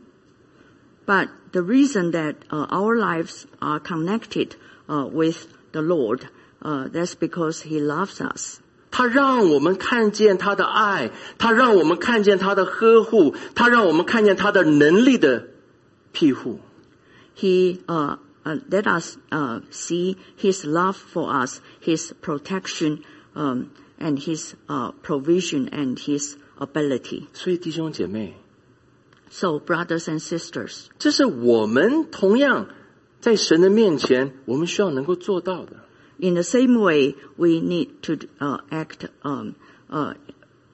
B: But the reason that uh, our lives are connected uh, with the Lord, uh, that's because He loves us.
A: 他让我们看见他的爱，他让我们看见他的呵护，他让我们看见他的能力的 庇护。
B: He uh, uh, let us uh, see His love for us, His protection, um, and His uh, provision and His ability.
A: 所以弟兄姐妹，
B: So, brothers and sisters,
A: 这是我们同样在神的面前，我们需要能够做到的。
B: in the same way, we need to uh, act um, uh,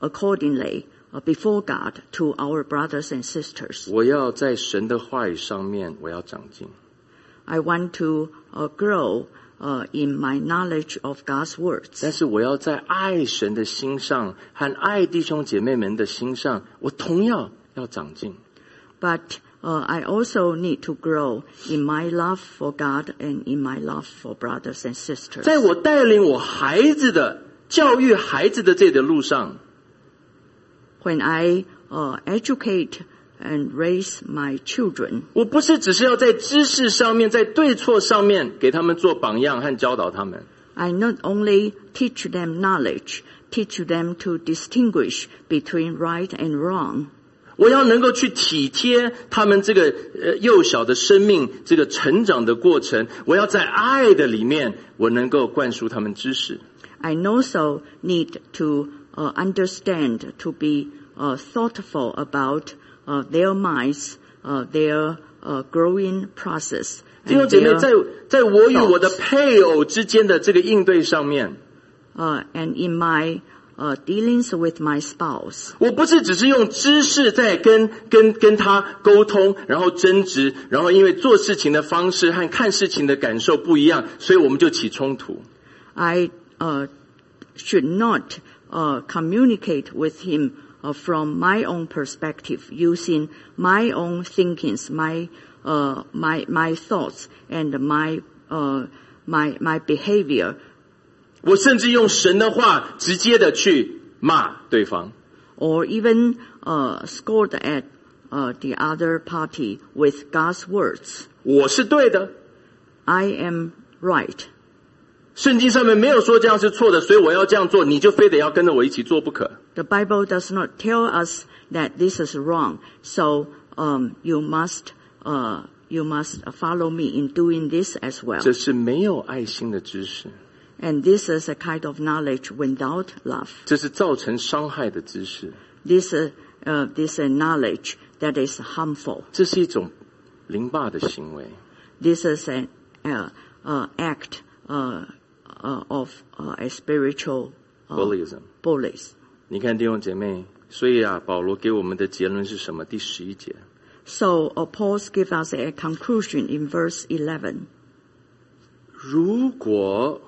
B: accordingly uh, before God to our brothers and sisters.
A: 我要在神的话语上面，我要长进。
B: I want to uh, grow uh, in my knowledge of God's words.
A: 但是我要在爱神的心上和爱弟兄姐妹们的心上，我同样要长进。
B: But uh, I also need to grow in my love for God and in my love for brothers and sisters.
A: 在我带领我孩子的教育孩子的这个路上，
B: When I uh, educate and raise my children,
A: 我不是只是要在知识上面，在对错上面给他们做榜样和教导他们，
B: I not only teach them knowledge, teach them to distinguish between right and wrong.
A: 我要能够去体贴他们这个呃幼小的生命这个成长的过程。我要在爱的里面，我能够灌输他们知识。
B: I also need to uh, understand, to be uh, thoughtful about uh, their minds, uh, their uh, growing process.
A: 弟兄
B: And
A: 姐妹，
B: their,
A: 在在我与我的配偶之间的这个应对上面，
B: uh, and in my uh, dealings with my spouse.
A: 我不是只是用知识在跟跟跟他沟通，然后争执，然后因为做事情的方式和看事情的感受不一样，所以我们就起冲突。
B: I uh, should not uh, communicate with him uh, from my own perspective, using my own thinkings, my uh, my my thoughts, and my uh, my my behavior,
A: 我甚至用神的话直接的去骂对方。
B: or even uh, scold at uh, the other party with God's words.
A: 我是对的，
B: I am right.
A: 圣经上面没有说这样是错的，所以我要这样做，你就非得要跟着我一起做不可。
B: The Bible does not tell us that this is wrong, so um, you must uh, you must follow me in doing this as well.
A: 这是没有爱心的知识，
B: And this is a kind of knowledge without love.
A: 这是造成伤害的知识，
B: This uh, uh, this uh, knowledge that is harmful.
A: 这是一种凌霸的行为。
B: This is an uh, uh, act uh, uh, of uh, a spiritual uh,
A: Bullyism。
B: bullies.
A: 你看弟兄姐妹，所以啊，保罗给我们的结论是什么？第十一节，
B: So uh, Paul gives us a conclusion in verse 11.
A: 如果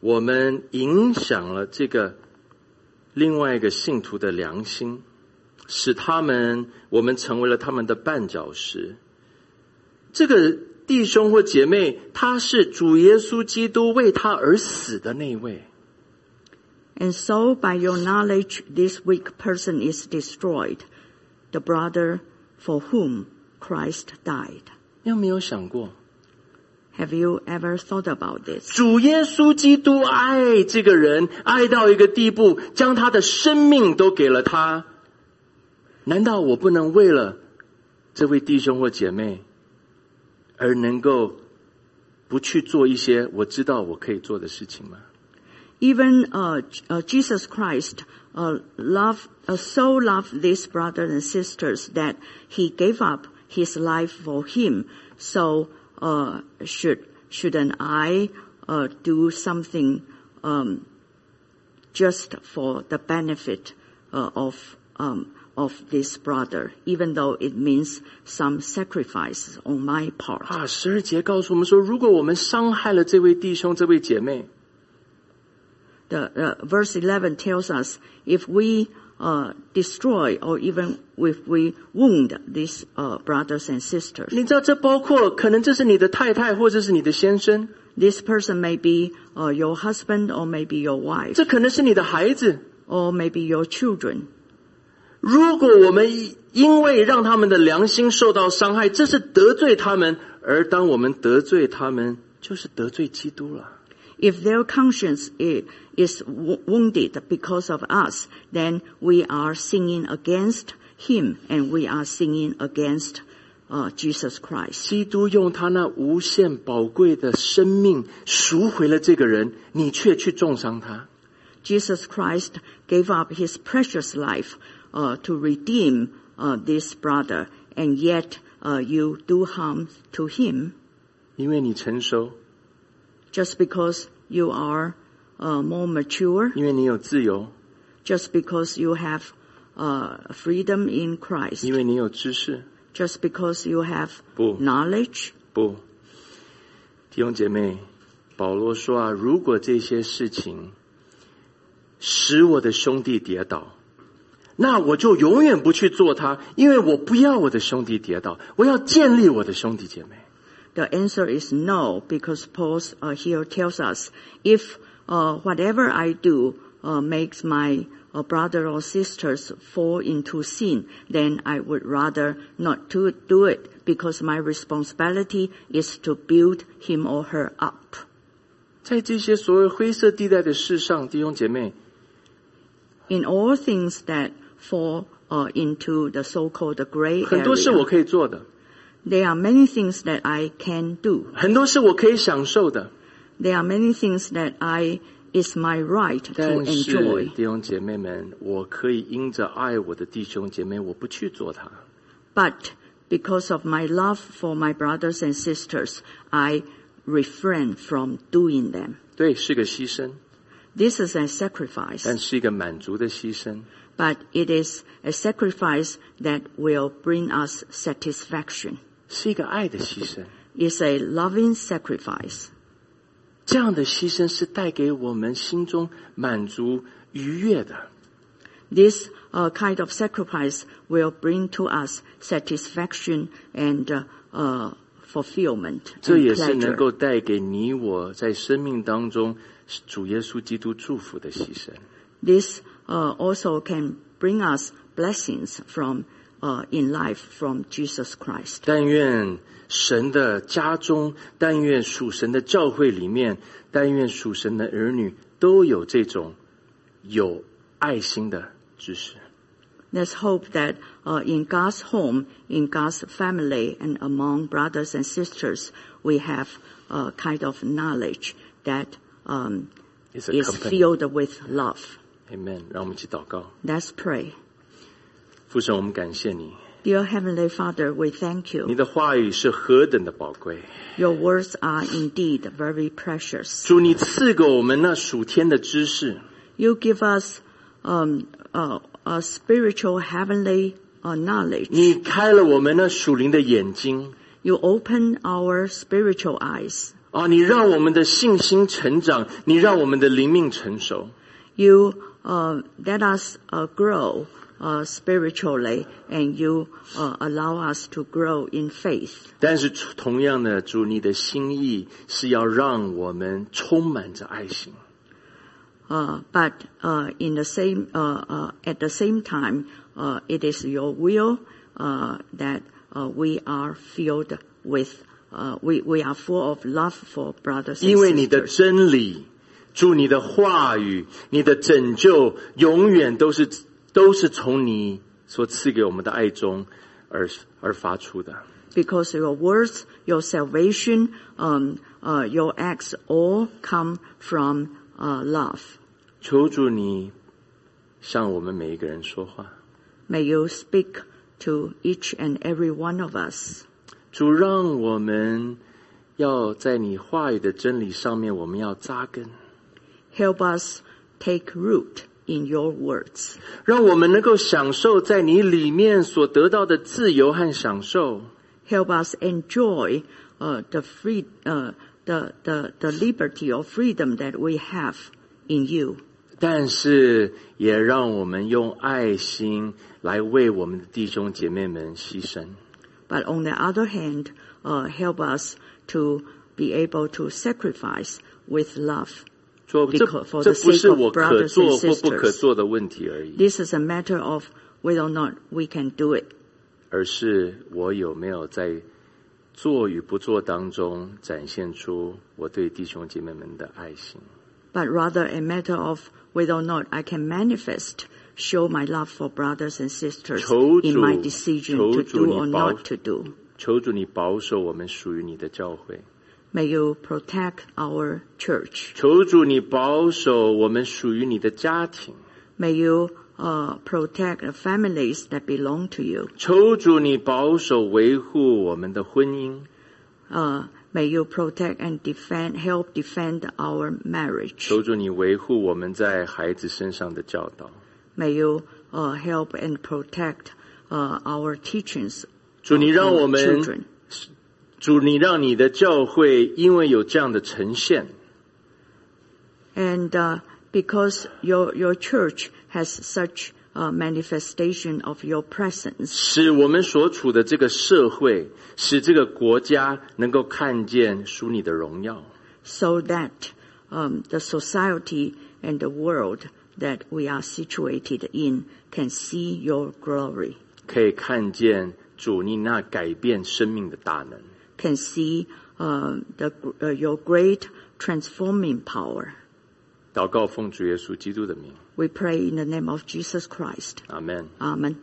A: 我们影响了这个另外一个信徒的良心，使他们我们成为了他们的绊脚石，这个 弟兄或姐妹，他是主耶稣基督为他而死的那一位。
B: And so by your knowledge, this weak person is destroyed, the brother for whom Christ died.
A: 你有没有想过
B: ，Have you ever thought about this?
A: 主耶稣基督爱这个人，爱到一个地步，将他的生命都给了他。难道我不能为了这位弟兄或姐妹，而能够不去做一些我知道我可以做的事情吗？
B: Even uh, J- uh, Jesus Christ uh, loved, uh, so loved these brothers and sisters that he gave up his life for him. So uh, should shouldn't I uh, do something um, just for the benefit uh, of um, of this brother, even though it means some sacrifice on my part?
A: 啊，十二节告诉我们说，如果我们伤害了这位弟兄、这位姐妹，
B: the uh, verse 11 tells us if we uh, destroy or even if we wound these uh, brothers and sisters.
A: 你知道，这包括可能这是你的太太，或者是你的先生，
B: This person may be uh, your husband or maybe your wife
A: 这可能是你的孩子。
B: or maybe your children.
A: 如果我们因为让他们的良心受到伤害，这是得罪他们；而当我们得罪他们，就是得罪基督了。
B: If their conscience is wo- wounded because of us, then we are sinning against him and we are sinning against uh, Jesus Christ.
A: 基督用他那无限宝贵的生命赎回了这个人，你却去重伤他。
B: Jesus Christ gave up his precious life uh, to redeem uh, this brother, and yet uh, you do harm to him
A: 因为你成熟，
B: just because you are uh, more mature,
A: 因为你有自由，
B: just because you have uh, freedom in Christ,
A: 因为你有知识。
B: just because you have
A: 不
B: knowledge.
A: 不，弟兄姐妹，保罗说啊，如果这些事情使我的兄弟跌倒， 那我就永远不去做它，因为我不要我的兄弟跌倒，我要建立我的兄弟姐妹。
B: The answer is no, because Paul uh, here tells us if uh, whatever I do uh, makes my uh, brother or sisters fall into sin, then I would rather not to do it, because my responsibility is to build him or her up.
A: 在这些所谓灰色地带的事上，弟兄姐妹，
B: In all things that fall uh, into the so-called gray
A: 很多是我
B: area,
A: 可以做的，
B: there are many things that I can do.
A: 很多是我可以享受的，
B: There are many things that I is my right to
A: 但是
B: enjoy.
A: 弟兄姐妹们，我可以因着爱我的弟兄姐妹，我不去做它。
B: But because of my love for my brothers and sisters, I refrain from doing them.
A: 对，是个牺牲，
B: This is a sacrifice,
A: 但是一个满足的牺牲。
B: but it is a sacrifice that will bring us satisfaction.
A: 是一个爱的牺牲。
B: It's a loving sacrifice.
A: 这样的牺牲是带给我们心中满足愉悦的。
B: This uh, kind of sacrifice will bring to us satisfaction and uh, uh, fulfillment
A: 这
B: and
A: 也是能
B: pleasure.
A: 够带给你我在生命当中 主耶稣基督祝福的牺牲。
B: This uh, also can bring us blessings from uh, in life from Jesus Christ.
A: 但愿神的家中，但愿属神的教会里面，但愿属神的儿女都有这种有爱心的知识。
B: Let's hope that uh, in God's home, in God's family, and among brothers and sisters, we have a kind of knowledge that um,
A: It's a
B: is
A: company.
B: filled with love.
A: Amen。让我们一起祷告，
B: Let's pray.
A: 父神，我们感谢你，
B: Dear Heavenly Father, we thank
A: 你
B: you.
A: 的话语是何等的宝贵。
B: Your words are indeed very precious.
A: 主，你赐给我们那属天的知识，
B: You give us um, uh, a spiritual heavenly uh, knowledge.
A: 你开了我们那属灵的眼睛
B: You open our spiritual eyes.
A: 啊！你让我们的信心成长，你让我们的灵命成熟。
B: You uh, let us uh, grow uh, spiritually, and you uh, allow us to grow in faith.
A: 但是同样的，主，你的心意是要让我们充满着爱心。
B: Uh, but uh, in the same, uh, uh, at the same time, uh, it is your will uh, that uh, we are filled with, uh, we, we are full of love for brothers and
A: 因为你的
B: sisters.
A: 真理，主你的话语，你的拯救，永远都是都是从你所赐给我们的爱中而而发出的。
B: Because your words, your salvation, um, uh, your acts all come from uh, love.
A: 求主你向我们每一个人说话，
B: May you speak to each and every one of us.
A: 主让我们要在你话语的真理上面，我们要扎根，
B: Help us take root in your words.
A: 让我们能够享受在你里面所得到的自由和享受。
B: Help us enjoy uh, the free, uh, the, the, the liberty or freedom that we have in you.
A: 但是也让我们用爱心来为我们的弟兄姐妹们牺牲。
B: But on the other hand, uh, help us to be able to sacrifice with love.
A: 说这
B: Because- for
A: 这
B: the
A: 不是
B: sake of
A: 我可
B: brothers
A: 做
B: and
A: 或不可
B: sisters.
A: 做的问题而已，
B: This is a matter of whether or not we can do it,
A: 而是我有没有在做与不做当中展现出我对弟兄姐妹们的爱心。
B: but rather a matter of whether or not I can manifest, show my love for brothers and sisters
A: 求主-
B: in my decision
A: 求
B: to
A: 主
B: do
A: 你
B: or
A: 保-
B: not to do.
A: 求主你保守我们属于你的教会，
B: May you protect our church.
A: 求主你保守我们属于你的家庭，
B: May you uh, protect the families that belong to you.
A: 求主你保守维护我们的婚姻，
B: Uh, may you protect and defend, help defend our marriage.
A: 求主你维护我们在孩子身上的教导。
B: May you uh, help and protect uh, our teachings
A: 主，你
B: of
A: 让
B: our
A: 我们
B: children.
A: 主，你让你的教会因为有这样的呈现，
B: And uh, because your, your church has such a manifestation of your presence,
A: 使我们所处的这个社会，使这个国家能够看见属你的荣耀。
B: so that um, the society and the world that we are situated in can see your glory,
A: 可以看见主你那改变生命的大能。
B: can see uh, the, uh, your great transforming power.
A: 祷告奉主耶稣基督的名，
B: We pray in the name of Jesus Christ.
A: 阿门。
B: Amen.